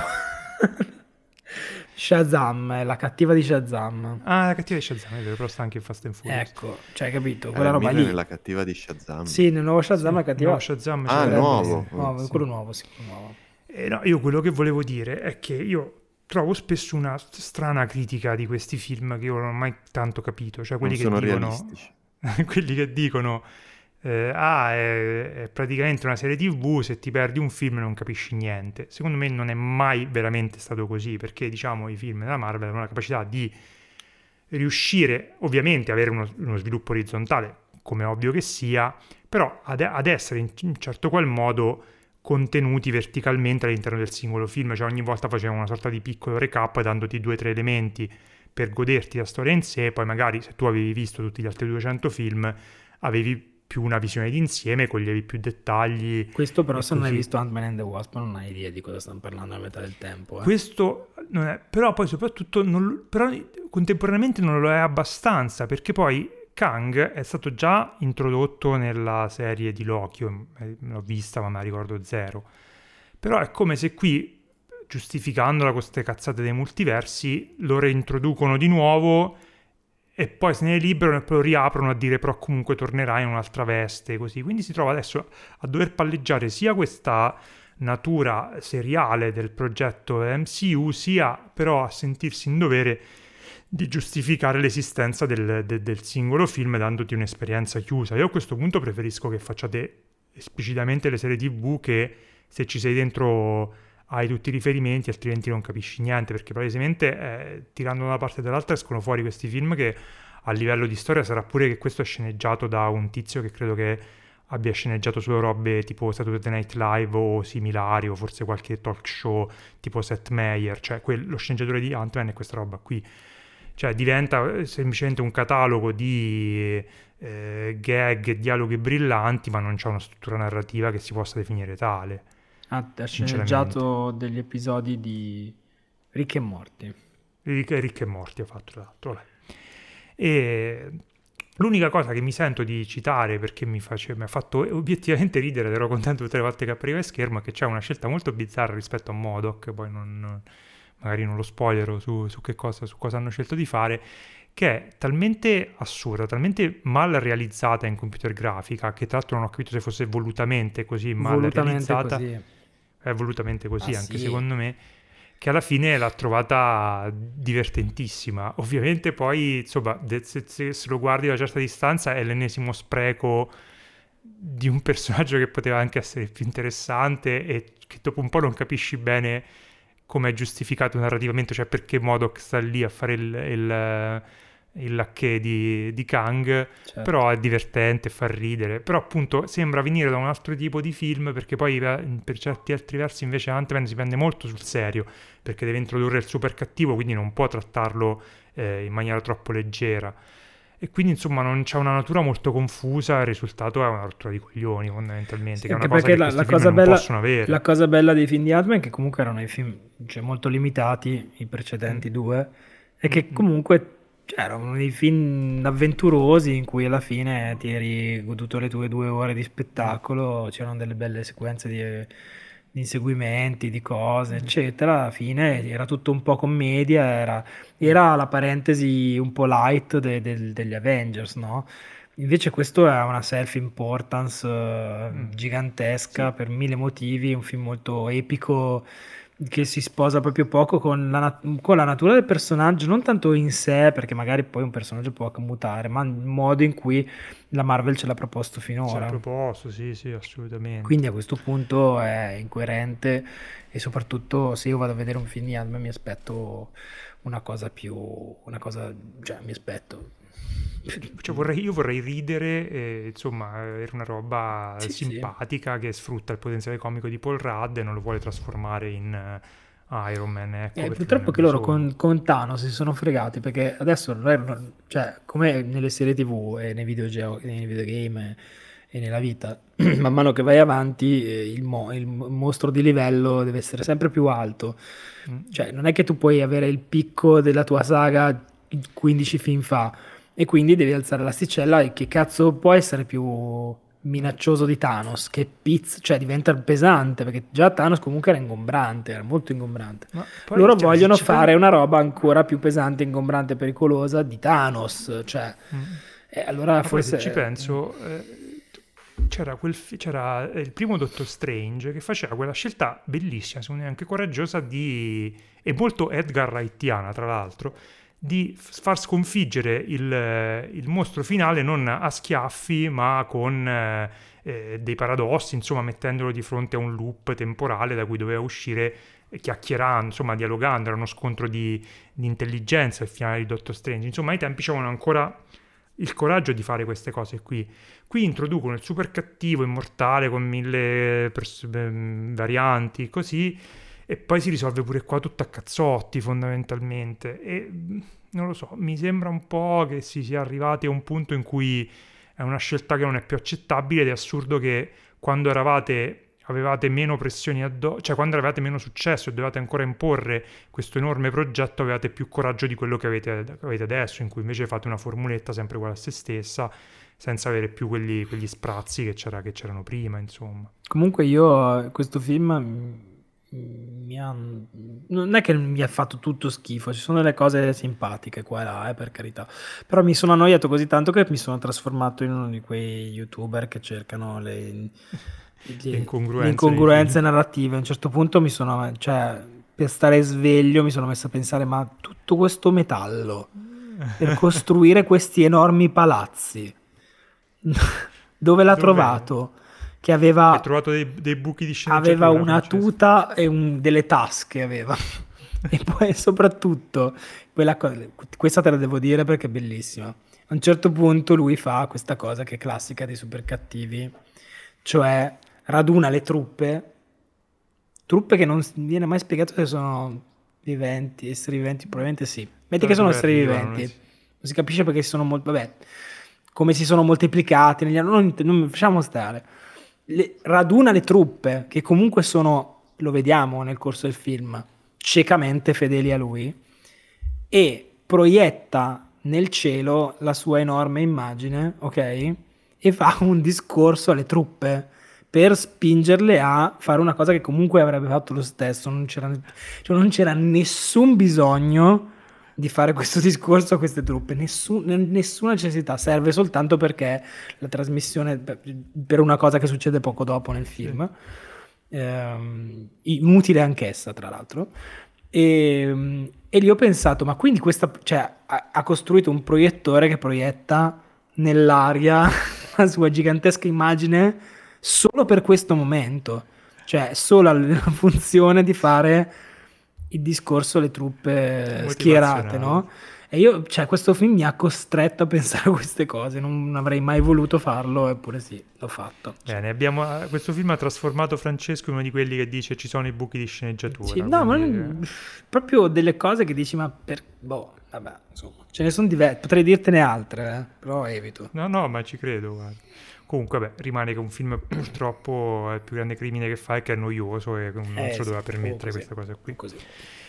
Shazam, è la cattiva di Shazam. Ah, la cattiva di Shazam, è vero, però sta anche in Fast and Furious. Ecco, cioè, capito, quella eh, roba lì. è la cattiva di Shazam. Sì, nel nuovo Shazam sì, è cattiva. Nuovo Shazam, ah, nuovo. nuovo. Sì. Quello nuovo, sì, quello nuovo. Eh, no, io quello che volevo dire è che io trovo spesso una strana critica di questi film che io non ho mai tanto capito, cioè quelli non che dicono quelli che dicono eh, ah, è, è praticamente una serie TV, se ti perdi un film non capisci niente. Secondo me non è mai veramente stato così, perché diciamo i film della Marvel hanno la capacità di riuscire, ovviamente, avere uno, uno sviluppo orizzontale, come ovvio che sia, però ad, ad essere in un certo qual modo contenuti verticalmente all'interno del singolo film, cioè ogni volta facevano una sorta di piccolo recap dandoti due o tre elementi per goderti la storia in sé, poi magari se tu avevi visto tutti gli altri 200 film avevi più una visione d'insieme, coglievi più dettagli. Questo però se non hai visto Ant-Man and the Wasp non hai idea di cosa stanno parlando a metà del tempo. eh. Questo non è, però poi soprattutto non, però contemporaneamente non lo è abbastanza perché poi Kang è stato già introdotto nella serie di Loki, eh, l'ho vista ma me la ricordo zero, però è come se qui giustificandola con queste cazzate dei multiversi lo reintroducono di nuovo e poi se ne liberano e poi lo riaprono a dire però comunque tornerà in un'altra veste così. Quindi si trova adesso a dover palleggiare sia questa natura seriale del progetto MCU sia però a sentirsi in dovere di giustificare l'esistenza del, de- del singolo film dandoti un'esperienza chiusa io a questo punto preferisco che facciate esplicitamente le serie tv che se ci sei dentro hai tutti i riferimenti, altrimenti non capisci niente, perché palesemente eh, tirando da una parte e dall'altra escono fuori questi film che a livello di storia sarà pure che questo è sceneggiato da un tizio che credo che abbia sceneggiato solo robe tipo Saturday Night Live o similari, o forse qualche talk show tipo Seth Meyer, cioè quel- lo sceneggiatore di Ant-Man è questa roba qui. Cioè diventa eh, semplicemente un catalogo di eh, gag e dialoghi brillanti, ma non c'è una struttura narrativa che si possa definire tale. Ha, ha sceneggiato degli episodi di Rick e Morty. Rick, Rick e Morti ha fatto tra l'altro. E l'unica cosa che mi sento di citare perché mi, face- mi ha fatto obiettivamente ridere, ed ero contento tutte le volte che appariva in schermo, è che c'è una scelta molto bizzarra rispetto a Modoc, poi non- magari non lo spoilerò su, su che cosa, su cosa hanno scelto di fare, che è talmente assurda, talmente mal realizzata in computer grafica, che tra l'altro non ho capito se fosse volutamente così mal Volutamente realizzata così. è volutamente così, Ah, anche sì. secondo me, che alla fine l'ha trovata divertentissima. Ovviamente poi, insomma, se, se- se lo guardi da una certa distanza è l'ennesimo spreco di un personaggio che poteva anche essere più interessante e che dopo un po' non capisci bene come è giustificato narrativamente, cioè perché Modok sta lì a fare il, il, il lacchè di, di Kang, Certo. però è divertente, fa ridere. Però appunto sembra venire da un altro tipo di film perché poi eh, per certi altri versi invece Ant-Man si prende molto sul serio perché deve introdurre il super cattivo, quindi non può trattarlo eh, in maniera troppo leggera. E quindi insomma non c'è una natura molto confusa, il risultato è una rottura di coglioni fondamentalmente, Sì, che è una cosa che la, la film cosa non bella, possono avere. la cosa bella dei film di Ant-Man, che comunque erano i film cioè, molto limitati, i precedenti due, è che Mm. comunque cioè, erano dei film avventurosi in cui alla fine ti eri goduto le tue due ore di spettacolo, c'erano delle belle sequenze di, di inseguimenti, di cose, eccetera. Alla fine era tutto un po' commedia, era, era la parentesi un po' light de- del- degli Avengers, no? Invece questo è una self-importance eh, Mm. gigantesca per mille motivi, un film molto epico che si sposa proprio poco con la, con la natura del personaggio, non tanto in sé, perché magari poi un personaggio può mutare, ma il modo in cui la Marvel ce l'ha proposto Si è finora. proposto, sì, sì, assolutamente. Quindi a questo punto è incoerente e soprattutto se io vado a vedere un film di Ant-Man mi aspetto una cosa più, una cosa, cioè mi aspetto. Cioè, vorrei- io vorrei ridere, e, insomma, era una roba Sì, sì. simpatica che sfrutta il potenziale comico di Paul Rudd e non lo vuole trasformare in eh, Iron Man. Ecco, Eh, purtroppo che loro con, con Thanos si sono fregati perché adesso, cioè, come nelle serie tv e nei, videogio- nei videogame e nella vita, man mano che vai avanti eh, il, mo- il mostro di livello deve essere sempre più alto. Mm. Cioè, non è che tu puoi avere il picco della tua saga 15 film fa e quindi devi alzare l'asticella e che cazzo può essere più minaccioso di Thanos che pizza, cioè diventa pesante perché già Thanos comunque era ingombrante, era molto ingombrante. Loro cioè, vogliono fare una roba ancora più pesante, ingombrante e pericolosa di Thanos, cioè Mm. e allora Ma forse se ci penso, eh, c'era, quel, c'era il primo Doctor Strange che faceva quella scelta bellissima, secondo me anche coraggiosa, di, e molto Edgar Wrightiana tra l'altro, di far sconfiggere il, il mostro finale non a schiaffi ma con eh, eh, dei paradossi, insomma mettendolo di fronte a un loop temporale da cui doveva uscire chiacchierando, insomma dialogando, era uno scontro di, di intelligenza il finale di Doctor Strange, insomma ai tempi c'erano ancora il coraggio di fare queste cose qui. Qui introducono il super cattivo immortale con mille pers- ehm, varianti, così, e poi si risolve pure qua tutto a cazzotti fondamentalmente. E non lo so, mi sembra un po' che si sia arrivati a un punto in cui è una scelta che non è più accettabile ed è assurdo che quando eravate avevate meno pressioni addosso, cioè quando avevate meno successo e dovevate ancora imporre questo enorme progetto, avevate più coraggio di quello che avete, avete adesso, in cui invece fate una formuletta sempre uguale a se stessa, senza avere più quelli, quegli sprazzi che, c'era, che c'erano prima, insomma. Comunque io questo film mi ha... non è che mi ha fatto tutto schifo, ci sono delle cose simpatiche qua e là, eh, per carità, però mi sono annoiato così tanto che mi sono trasformato in uno di quei youtuber che cercano le le incongruenze, incongruenze narrative. A un certo punto mi sono, cioè, per stare sveglio mi sono messo a pensare, ma tutto questo metallo per costruire questi enormi palazzi, dove l'ha Dove? trovato? Che aveva, Hai trovato dei, dei buchi di sceneggiatura. Aveva una tuta e un, delle tasche, aveva. e poi soprattutto, quella cosa, questa te la devo dire perché è bellissima. A un certo punto lui fa questa cosa che è classica dei super cattivi, cioè raduna le truppe, truppe che non viene mai spiegato se sono viventi, esseri viventi, probabilmente sì. Metti che sono esseri viventi, non si capisce perché si sono molto, vabbè, come si sono moltiplicati negli anni, non, non facciamo stare. Le, raduna le truppe che comunque sono, lo vediamo nel corso del film, ciecamente fedeli a lui e proietta nel cielo la sua enorme immagine, ok? E fa un discorso alle truppe per spingerle a fare una cosa che comunque avrebbe fatto lo stesso. Non c'era, cioè non c'era nessun bisogno di fare questo discorso a queste truppe, Nessun, nessuna necessità, serve soltanto perché la trasmissione, per una cosa che succede poco dopo nel film, sì. ehm, inutile anch'essa tra l'altro, e, e, lì ho pensato, ma quindi questa, cioè, ha, ha costruito un proiettore che proietta nell'aria la sua gigantesca immagine solo per questo momento, cioè solo la funzione di fare il discorso alle truppe schierate, no? E io, cioè, questo film mi ha costretto a pensare a queste cose, non avrei mai voluto farlo, eppure sì, l'ho fatto. Bene, abbiamo, eh, questo film ha trasformato Francesco in uno di quelli che dice ci sono i buchi di sceneggiatura. Sì, no, quindi... ma proprio delle cose che dici, ma per... Boh, vabbè, insomma, ce ne sono diverse, potrei dirtene altre, eh? però evito. No, no, ma ci credo, guarda. Comunque, beh, rimane che un film purtroppo è il più grande crimine che fa e che è noioso e non eh, se lo doveva permettere questa cosa qui. Così.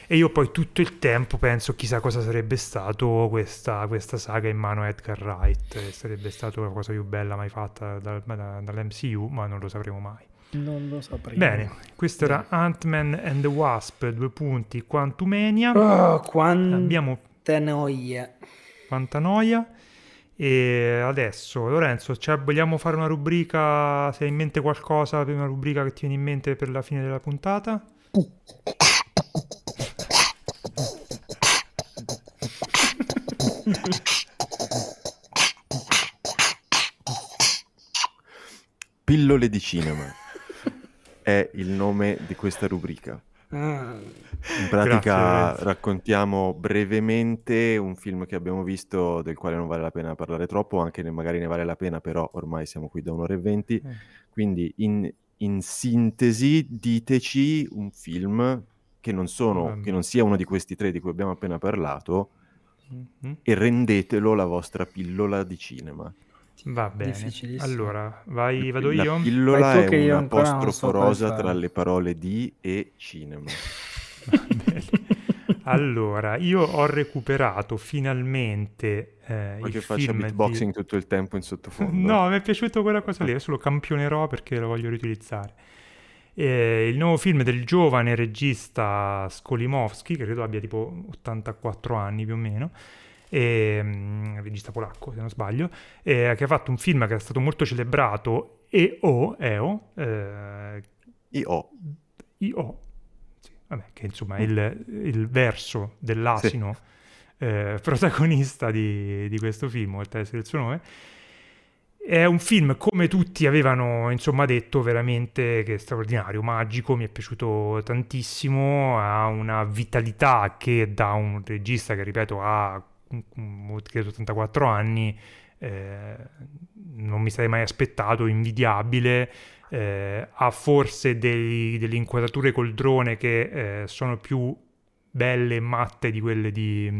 E io poi tutto il tempo penso chissà cosa sarebbe stato questa, questa saga in mano a Edgar Wright. Sarebbe stata la cosa più bella mai fatta da, da, dall'MCU, ma non lo sapremo mai. Non lo sapremo. Bene, questo era Ant-Man and the Wasp, due punti, Quantumania. Oh, quanta Abbiamo... noia. Quanta noia. E adesso, Lorenzo, cioè, vogliamo fare una rubrica? Se hai in mente qualcosa una rubrica che ti viene in mente per la fine della puntata? Pillole di cinema è il nome di questa rubrica. Ah. In pratica Grazie, raccontiamo brevemente un film che abbiamo visto del quale non vale la pena parlare troppo, anche ne, magari ne vale la pena, però ormai siamo qui da un'ora e venti. Eh. Quindi in, in, sintesi diteci un film che non, sono, che non sia uno di questi tre di cui abbiamo appena parlato mm-hmm. e rendetelo la vostra pillola di cinema. Va bene. Allora, vai, vado io. La pillola è un apostrofo rosa tra le parole di e cinema. allora, io ho recuperato finalmente eh, Vuoi che faccia beatboxing di... tutto il tempo in sottofondo? no, mi è piaciuto quella cosa lì, adesso lo campionerò perché lo voglio riutilizzare. Eh, il nuovo film del giovane regista Skolimowski, che credo abbia tipo 84 anni più o meno, e, um, regista polacco se non sbaglio, eh, che ha fatto un film che è stato molto celebrato E-O, EO, eh, Io. I-O, sì, vabbè, che insomma è il, il verso dell'asino eh, protagonista di, di questo film, oltre ad essere il suo nome. È un film, come tutti avevano insomma detto, veramente che è straordinario, magico, mi è piaciuto tantissimo, ha una vitalità che da un regista che, ripeto, ha mm, credo 84 anni, eh, non mi sarei mai aspettato, invidiabile, eh, ha forse dei, delle inquadrature col drone che eh, sono più belle e matte di quelle di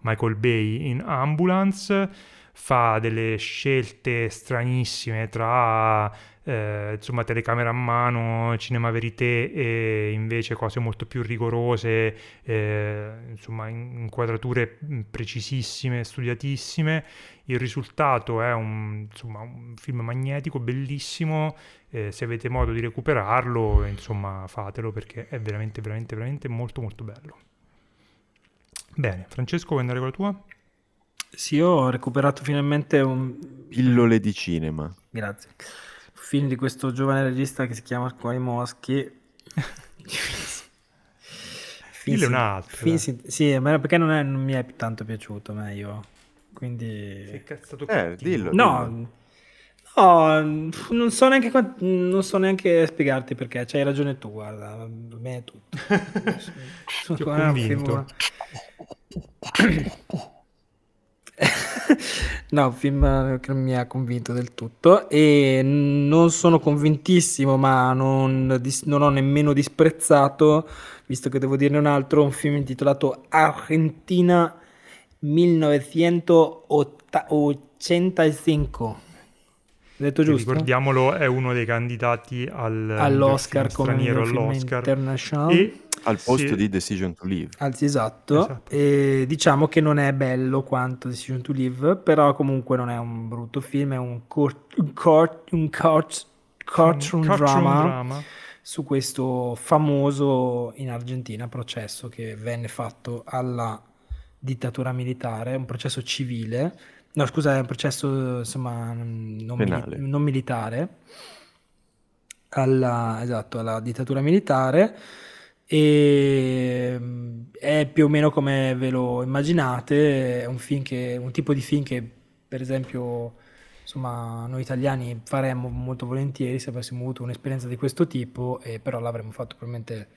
Michael Bay in Ambulance, fa delle scelte stranissime tra eh, insomma telecamera a mano, cinema verité e invece cose molto più rigorose, eh, insomma inquadrature precisissime, studiatissime. Il risultato è un, insomma, un film magnetico, bellissimo, eh, se avete modo di recuperarlo, insomma fatelo perché è veramente, veramente, veramente molto molto bello. Bene, Francesco, vuoi andare con la tua? Sì, io ho recuperato finalmente un... Pillole di cinema. Grazie. Film di questo giovane regista che si chiama Quai Moschi. Dille un altro. Film, sì, sì, ma perché non, è, non, mi è tanto piaciuto, ma io... Quindi... Cazzato Eh, dillo. No, dillo. no, non so neanche, quant- non so neanche spiegarti perché, c'hai ragione tu, guarda, a me è tutto. Ti ho convinto. no, un film che non mi ha convinto del tutto e non sono convintissimo, ma non, dis- non ho nemmeno disprezzato, visto che devo dirne un altro, un film intitolato Argentina 1985. Ho detto giusto? ricordiamolo, è uno dei candidati al All'Oscar come all'Oscar. internazionale. E Al posto sì, di Decision to Live. Anzi, esatto. Esatto. E diciamo che non è bello quanto Decision to Live, però comunque non è un brutto film, è un, court, un, court, un court, courtroom Courtroom drama, drama. su questo famoso in Argentina processo che venne fatto alla dittatura militare, un processo civile, no scusa, è un processo insomma non, mili- non militare, alla, esatto, alla dittatura militare e mm, è più o meno come ve lo immaginate, è un film che, un tipo di film che per esempio insomma noi italiani faremmo molto volentieri se avessimo avuto un'esperienza di questo tipo, e però l'avremmo fatto probabilmente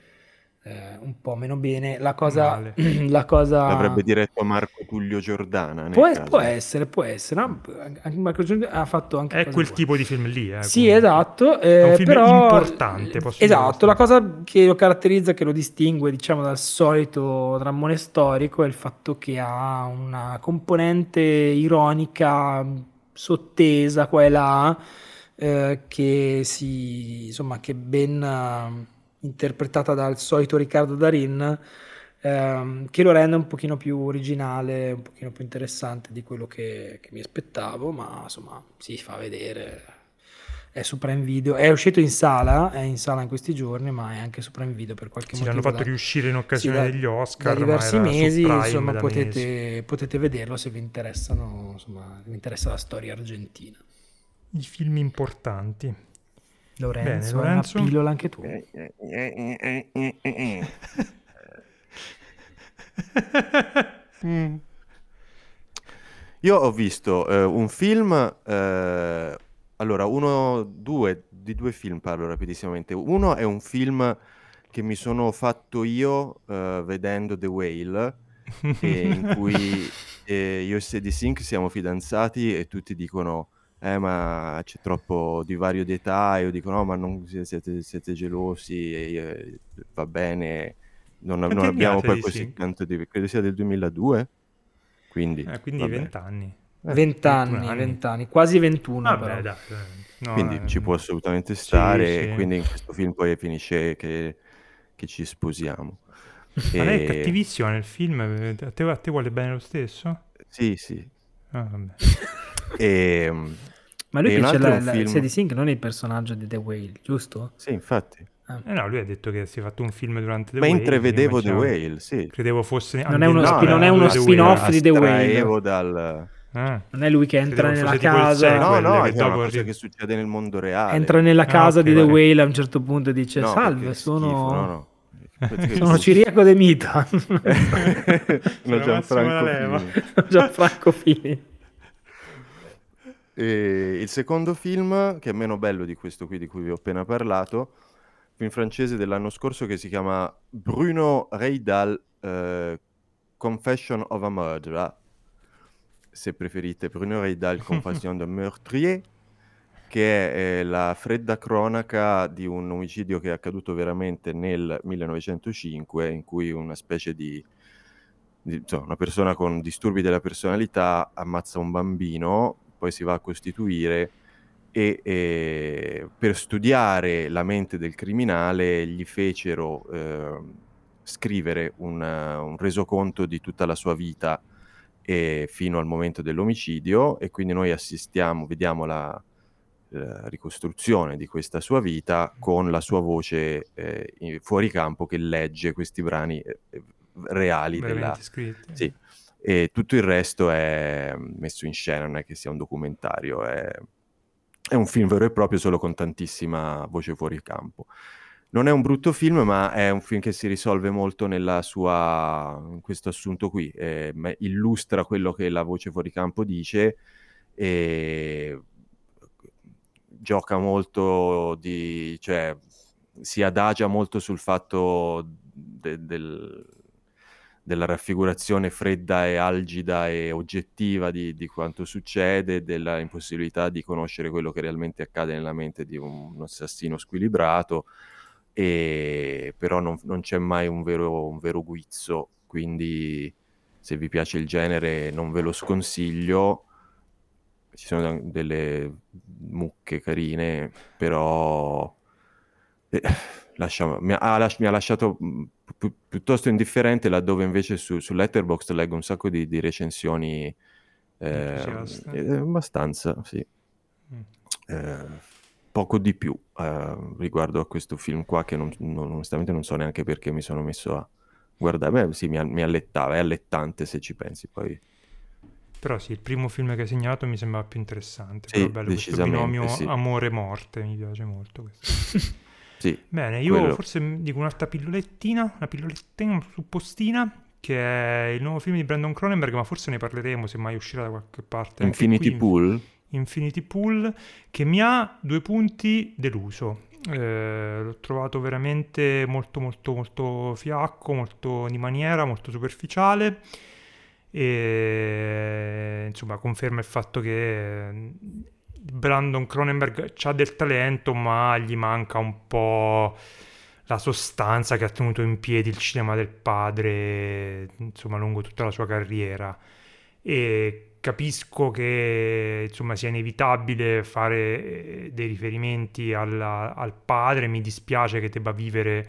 eh, un po' meno bene. La cosa, la cosa L'avrebbe diretto Marco Tullio Giordana. nel può, caso. può essere, può essere, no? Anche Marco Giorgi ha fatto anche È cose quel buone. tipo di film lì. Eh, Sì, comunque. esatto. È un eh, film però, importante, posso Esatto, la cosa che lo caratterizza, che lo distingue, diciamo, dal solito drammone storico è il fatto che ha una componente ironica sottesa qua e là, eh, che si, insomma, che ben eh, interpretata dal solito Riccardo Darin, ehm, che lo rende un pochino più originale, un pochino più interessante di quello che, che mi aspettavo, ma insomma si fa vedere. È su Prime Video, è uscito in sala, è in sala in questi giorni, ma è anche su Prime Video per qualche Sì, motivo. l'hanno fatto da- riuscire in sì, occasione da- degli Oscar. da diversi mesi, Prime insomma, da mesi. potete, potete vederlo se vi interessano, insomma, vi interessa la storia argentina. I film importanti. Lorenzo, Bene, Lorenzo? una pillola anche tu. Mm. Io ho visto eh, un film, eh, allora uno, due, di due film parlo rapidissimamente. Uno è un film che mi sono fatto io eh, vedendo The Whale, e in cui eh, io e Sadie Sink siamo fidanzati e tutti dicono eh ma c'è troppo divario di età e io dico no ma non si- siete, siete gelosi e io, eh, va bene non, non abbiamo poi così tanto di credo sia del 2002 quindi, Eh, quindi vabbè. 20 anni. 20 anni, 21 anni. 20 anni, quasi 21 Vabbè, però. dai. eh, no, quindi eh, ci può assolutamente stare sì. e quindi in questo film poi finisce che, che ci sposiamo Ma lei è cattivissima nel film, a te, a te vuole bene lo stesso? sì sì Ah, vabbè. e, Ma lui E dice altro la, la, film- Sadie Sink non è il personaggio di The Whale, giusto? sì infatti Eh no, lui ha detto che si è fatto un film durante The mentre Whale, io vedevo The Whale sì Credevo fosse Non è uno ambientato spin- non è uno spin-off di The Whale. dal Ah. Non è lui che entra Credevo nella casa. sequel. No, no, che è una dopo cosa che succede nel mondo reale. Entra nella Ah, casa ok, di The vabbè. Whale a un certo punto e dice: No, Salve, sono, schifo, no, no. Sono Ciriaco De Mita. Sono Massimo Gianfranco Leva. Fini. Gianfranco Fini. E il secondo film, che è meno bello di questo qui di cui vi ho appena parlato, film francese dell'anno scorso che si chiama Bruno Reidal eh, Confession of a Murderer, se preferite Bruno Reidal Confession d'un meurtrier, che è eh, la fredda cronaca di un omicidio che è accaduto veramente nel 1905, in cui una specie di, di- insomma, una persona con disturbi della personalità ammazza un bambino, poi si va a costituire e, e per studiare la mente del criminale gli fecero eh, scrivere un, un resoconto di tutta la sua vita e fino al momento dell'omicidio e quindi noi assistiamo, vediamo la, la ricostruzione di questa sua vita con la sua voce eh, fuori campo che legge questi brani eh, reali della, scritti. sì, e tutto il resto è messo in scena, non è che sia un documentario, è, è un film vero e proprio solo con tantissima voce fuori campo. Non è un brutto film, ma è un film che si risolve molto nella sua, in questo assunto qui, eh, illustra quello che la voce fuori campo dice e gioca molto di, cioè si adagia molto sul fatto de- del, della raffigurazione fredda e algida e oggettiva di, di quanto succede, della impossibilità di conoscere quello che realmente accade nella mente di un, un assassino squilibrato, e però non, non c'è mai un vero, un vero guizzo, quindi se vi piace il genere non ve lo sconsiglio. Ci sono delle mucche carine, però eh, lascia- mi, ha, lasci- mi ha lasciato mh, pi- piuttosto indifferente laddove invece su, su Letterboxd leggo un sacco di, di recensioni eh, eh, abbastanza, sì. Mm. Eh, poco di più eh, riguardo a questo film qua che non, non- onestamente non so neanche perché mi sono messo a guardare. Beh, sì, mi, mi allettava, è allettante se ci pensi poi. Però sì, il primo film che hai segnalato mi sembrava più interessante. Sì, bello questo binomio sì. amore-morte, mi piace molto questo. Sì, Bene, io Quello. forse dico un'altra pillolettina, una pillolettina, una suppostina, che è il nuovo film di Brandon Cronenberg, ma forse ne parleremo se mai uscirà da qualche parte. Infinity qui, Pool. Infinity Pool, che mi ha due punti deluso. Eh, l'ho trovato veramente molto molto molto fiacco, molto di maniera, molto superficiale e insomma conferma il fatto che Brandon Cronenberg ha del talento ma gli manca un po' la sostanza che ha tenuto in piedi il cinema del padre insomma lungo tutta la sua carriera. E capisco che insomma sia inevitabile fare eh, dei riferimenti alla- al padre. Mi dispiace che debba vivere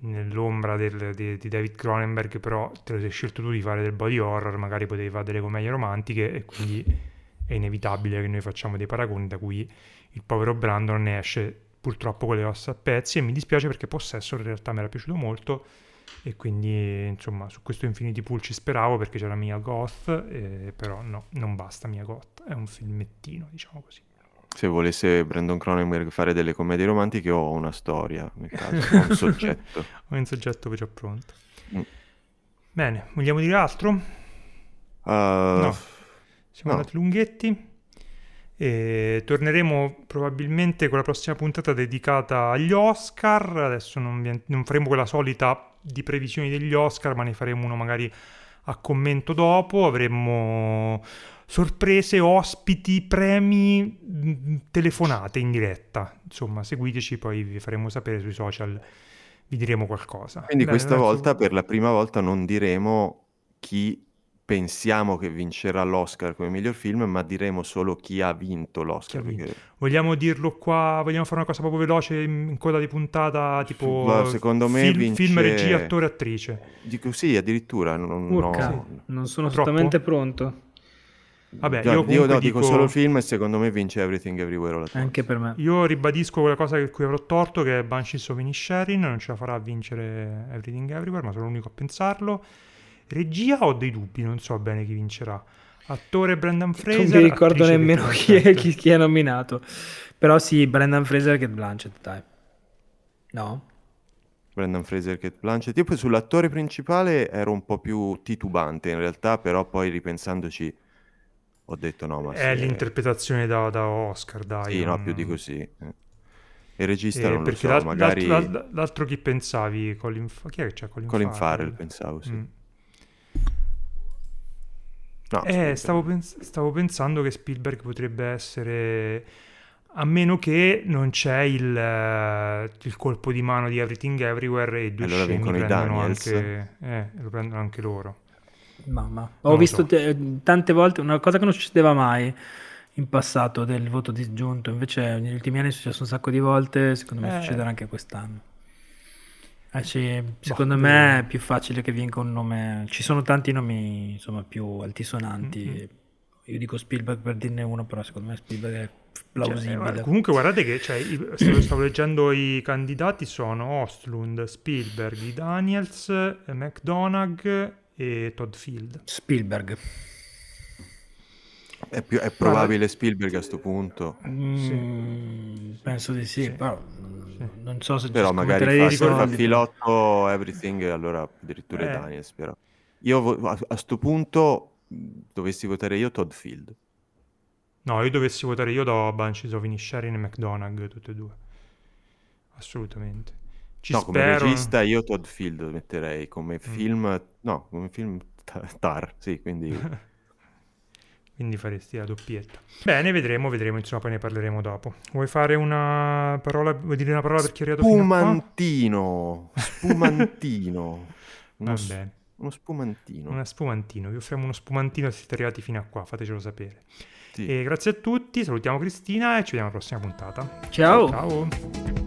nell'ombra del- di, di David Cronenberg però te lo sei scelto tu di fare del body horror magari potevi fare delle commedie romantiche e quindi è inevitabile che noi facciamo dei paragoni da cui il povero Brandon ne esce purtroppo con le ossa a pezzi e mi dispiace perché Possessor in realtà mi era piaciuto molto e quindi insomma su questo Infinity Pool ci speravo perché c'era Mia Goth eh, però no, non basta Mia Goth è un filmettino diciamo così Se volesse Brandon Cronenberg fare delle commedie romantiche, ho una storia, nel caso, ho un soggetto. ho un soggetto già pronto Mm. bene vogliamo dire altro? Uh, No. Siamo No. andati lunghetti e torneremo probabilmente con la prossima puntata dedicata agli Oscar. Adesso non, vi- non faremo quella solita di previsioni degli Oscar, ma ne faremo uno magari a commento dopo. Avremo sorprese, ospiti, premi, mh, telefonate in diretta. Insomma, seguiteci, poi vi faremo sapere sui social, vi diremo qualcosa. Quindi Bene, questa adesso- volta, per la prima volta, non diremo chi pensiamo che vincerà l'Oscar come miglior film, ma diremo solo chi ha vinto l'Oscar. Ha vinto. perché- Vogliamo dirlo qua? Vogliamo fare una cosa proprio veloce in coda di puntata? Tipo Guarda, secondo me film, vince- film, regia, attore, attrice. Dico sì, addirittura. Non, Urca, no. non sono Troppo? assolutamente pronto. Vabbè, Già, io io no, dico dico- solo il film e secondo me vince Everything Everywhere All. Anche per me. Io ribadisco quella cosa per cui avrò torto, che è Banshees of Inisherin, non ce la farà a vincere Everything Everywhere, ma sono l'unico a pensarlo. Regia ho dei dubbi, non so bene chi vincerà. Attore Brendan Fraser. Non mi ricordo nemmeno chi è, chi, chi è nominato. Però sì, Brendan Fraser che Blanchett, dai. No? Brendan Fraser, Kate Blanchett. Io poi sull'attore principale ero un po' più titubante in realtà, però poi ripensandoci ho detto no, ma È sì, l'interpretazione da, da Oscar, dai. Sì, no, non- più di così. eh. Il regista Eh, non lo so, l'al- magari l'altro, l'al- l'altro chi pensavi? Colin, Fa- chi è che c'è? Colin, Colin Farrell? Farrell pensavo, sì. Mm. No, Eh, stavo, pens- stavo pensando che Spielberg potrebbe essere, a meno che non c'è il, eh, il colpo di mano di Everything Everywhere e i due Allora scemi vincono i prendono Daniels. anche, eh, lo prendono anche loro. Mamma. Non Ho lo visto so. te- tante volte una cosa che non succedeva mai in passato del voto disgiunto, invece negli ultimi anni è successo un sacco di volte, secondo me Eh. succederà anche quest'anno. Eh sì, secondo Boh, me è più facile che vinca un nome. Ci sono tanti nomi insomma più altisonanti. Mm-mm. Io dico Spielberg per dirne uno, però secondo me Spielberg è Cioè, plausibile. eh, comunque guardate che cioè, stavo, stavo leggendo i candidati sono Ostlund, Spielberg, Daniels, eh, McDonagh e Todd Field. Spielberg. È, più- è probabile Spielberg a sto punto, Mm, penso di sì, Sì. però mm, Sì. non so se però magari fa, se fa filotto Everything e allora addirittura Eh. Daniels, però. Io a, a sto punto mh, dovessi votare io Todd Field. No, io dovessi votare io do Banshees of Inisherin e McDonagh, tutte e due. Assolutamente. Ci no, come spero. regista io Todd Field metterei, Mm. come film, no, come film ta- Tar, sì, quindi Quindi faresti la doppietta. Bene, vedremo, vedremo, insomma, poi ne parleremo dopo. Vuoi fare una parola, vuoi dire una parola per chi è arrivato fino a qua? spumantino, spumantino, uno, Va s- bene, uno spumantino. una spumantino, vi offriamo uno spumantino se siete arrivati fino a qua, fatecelo sapere. Sì. E grazie a tutti, salutiamo Cristina e ci vediamo alla prossima puntata. Ciao. Ciao.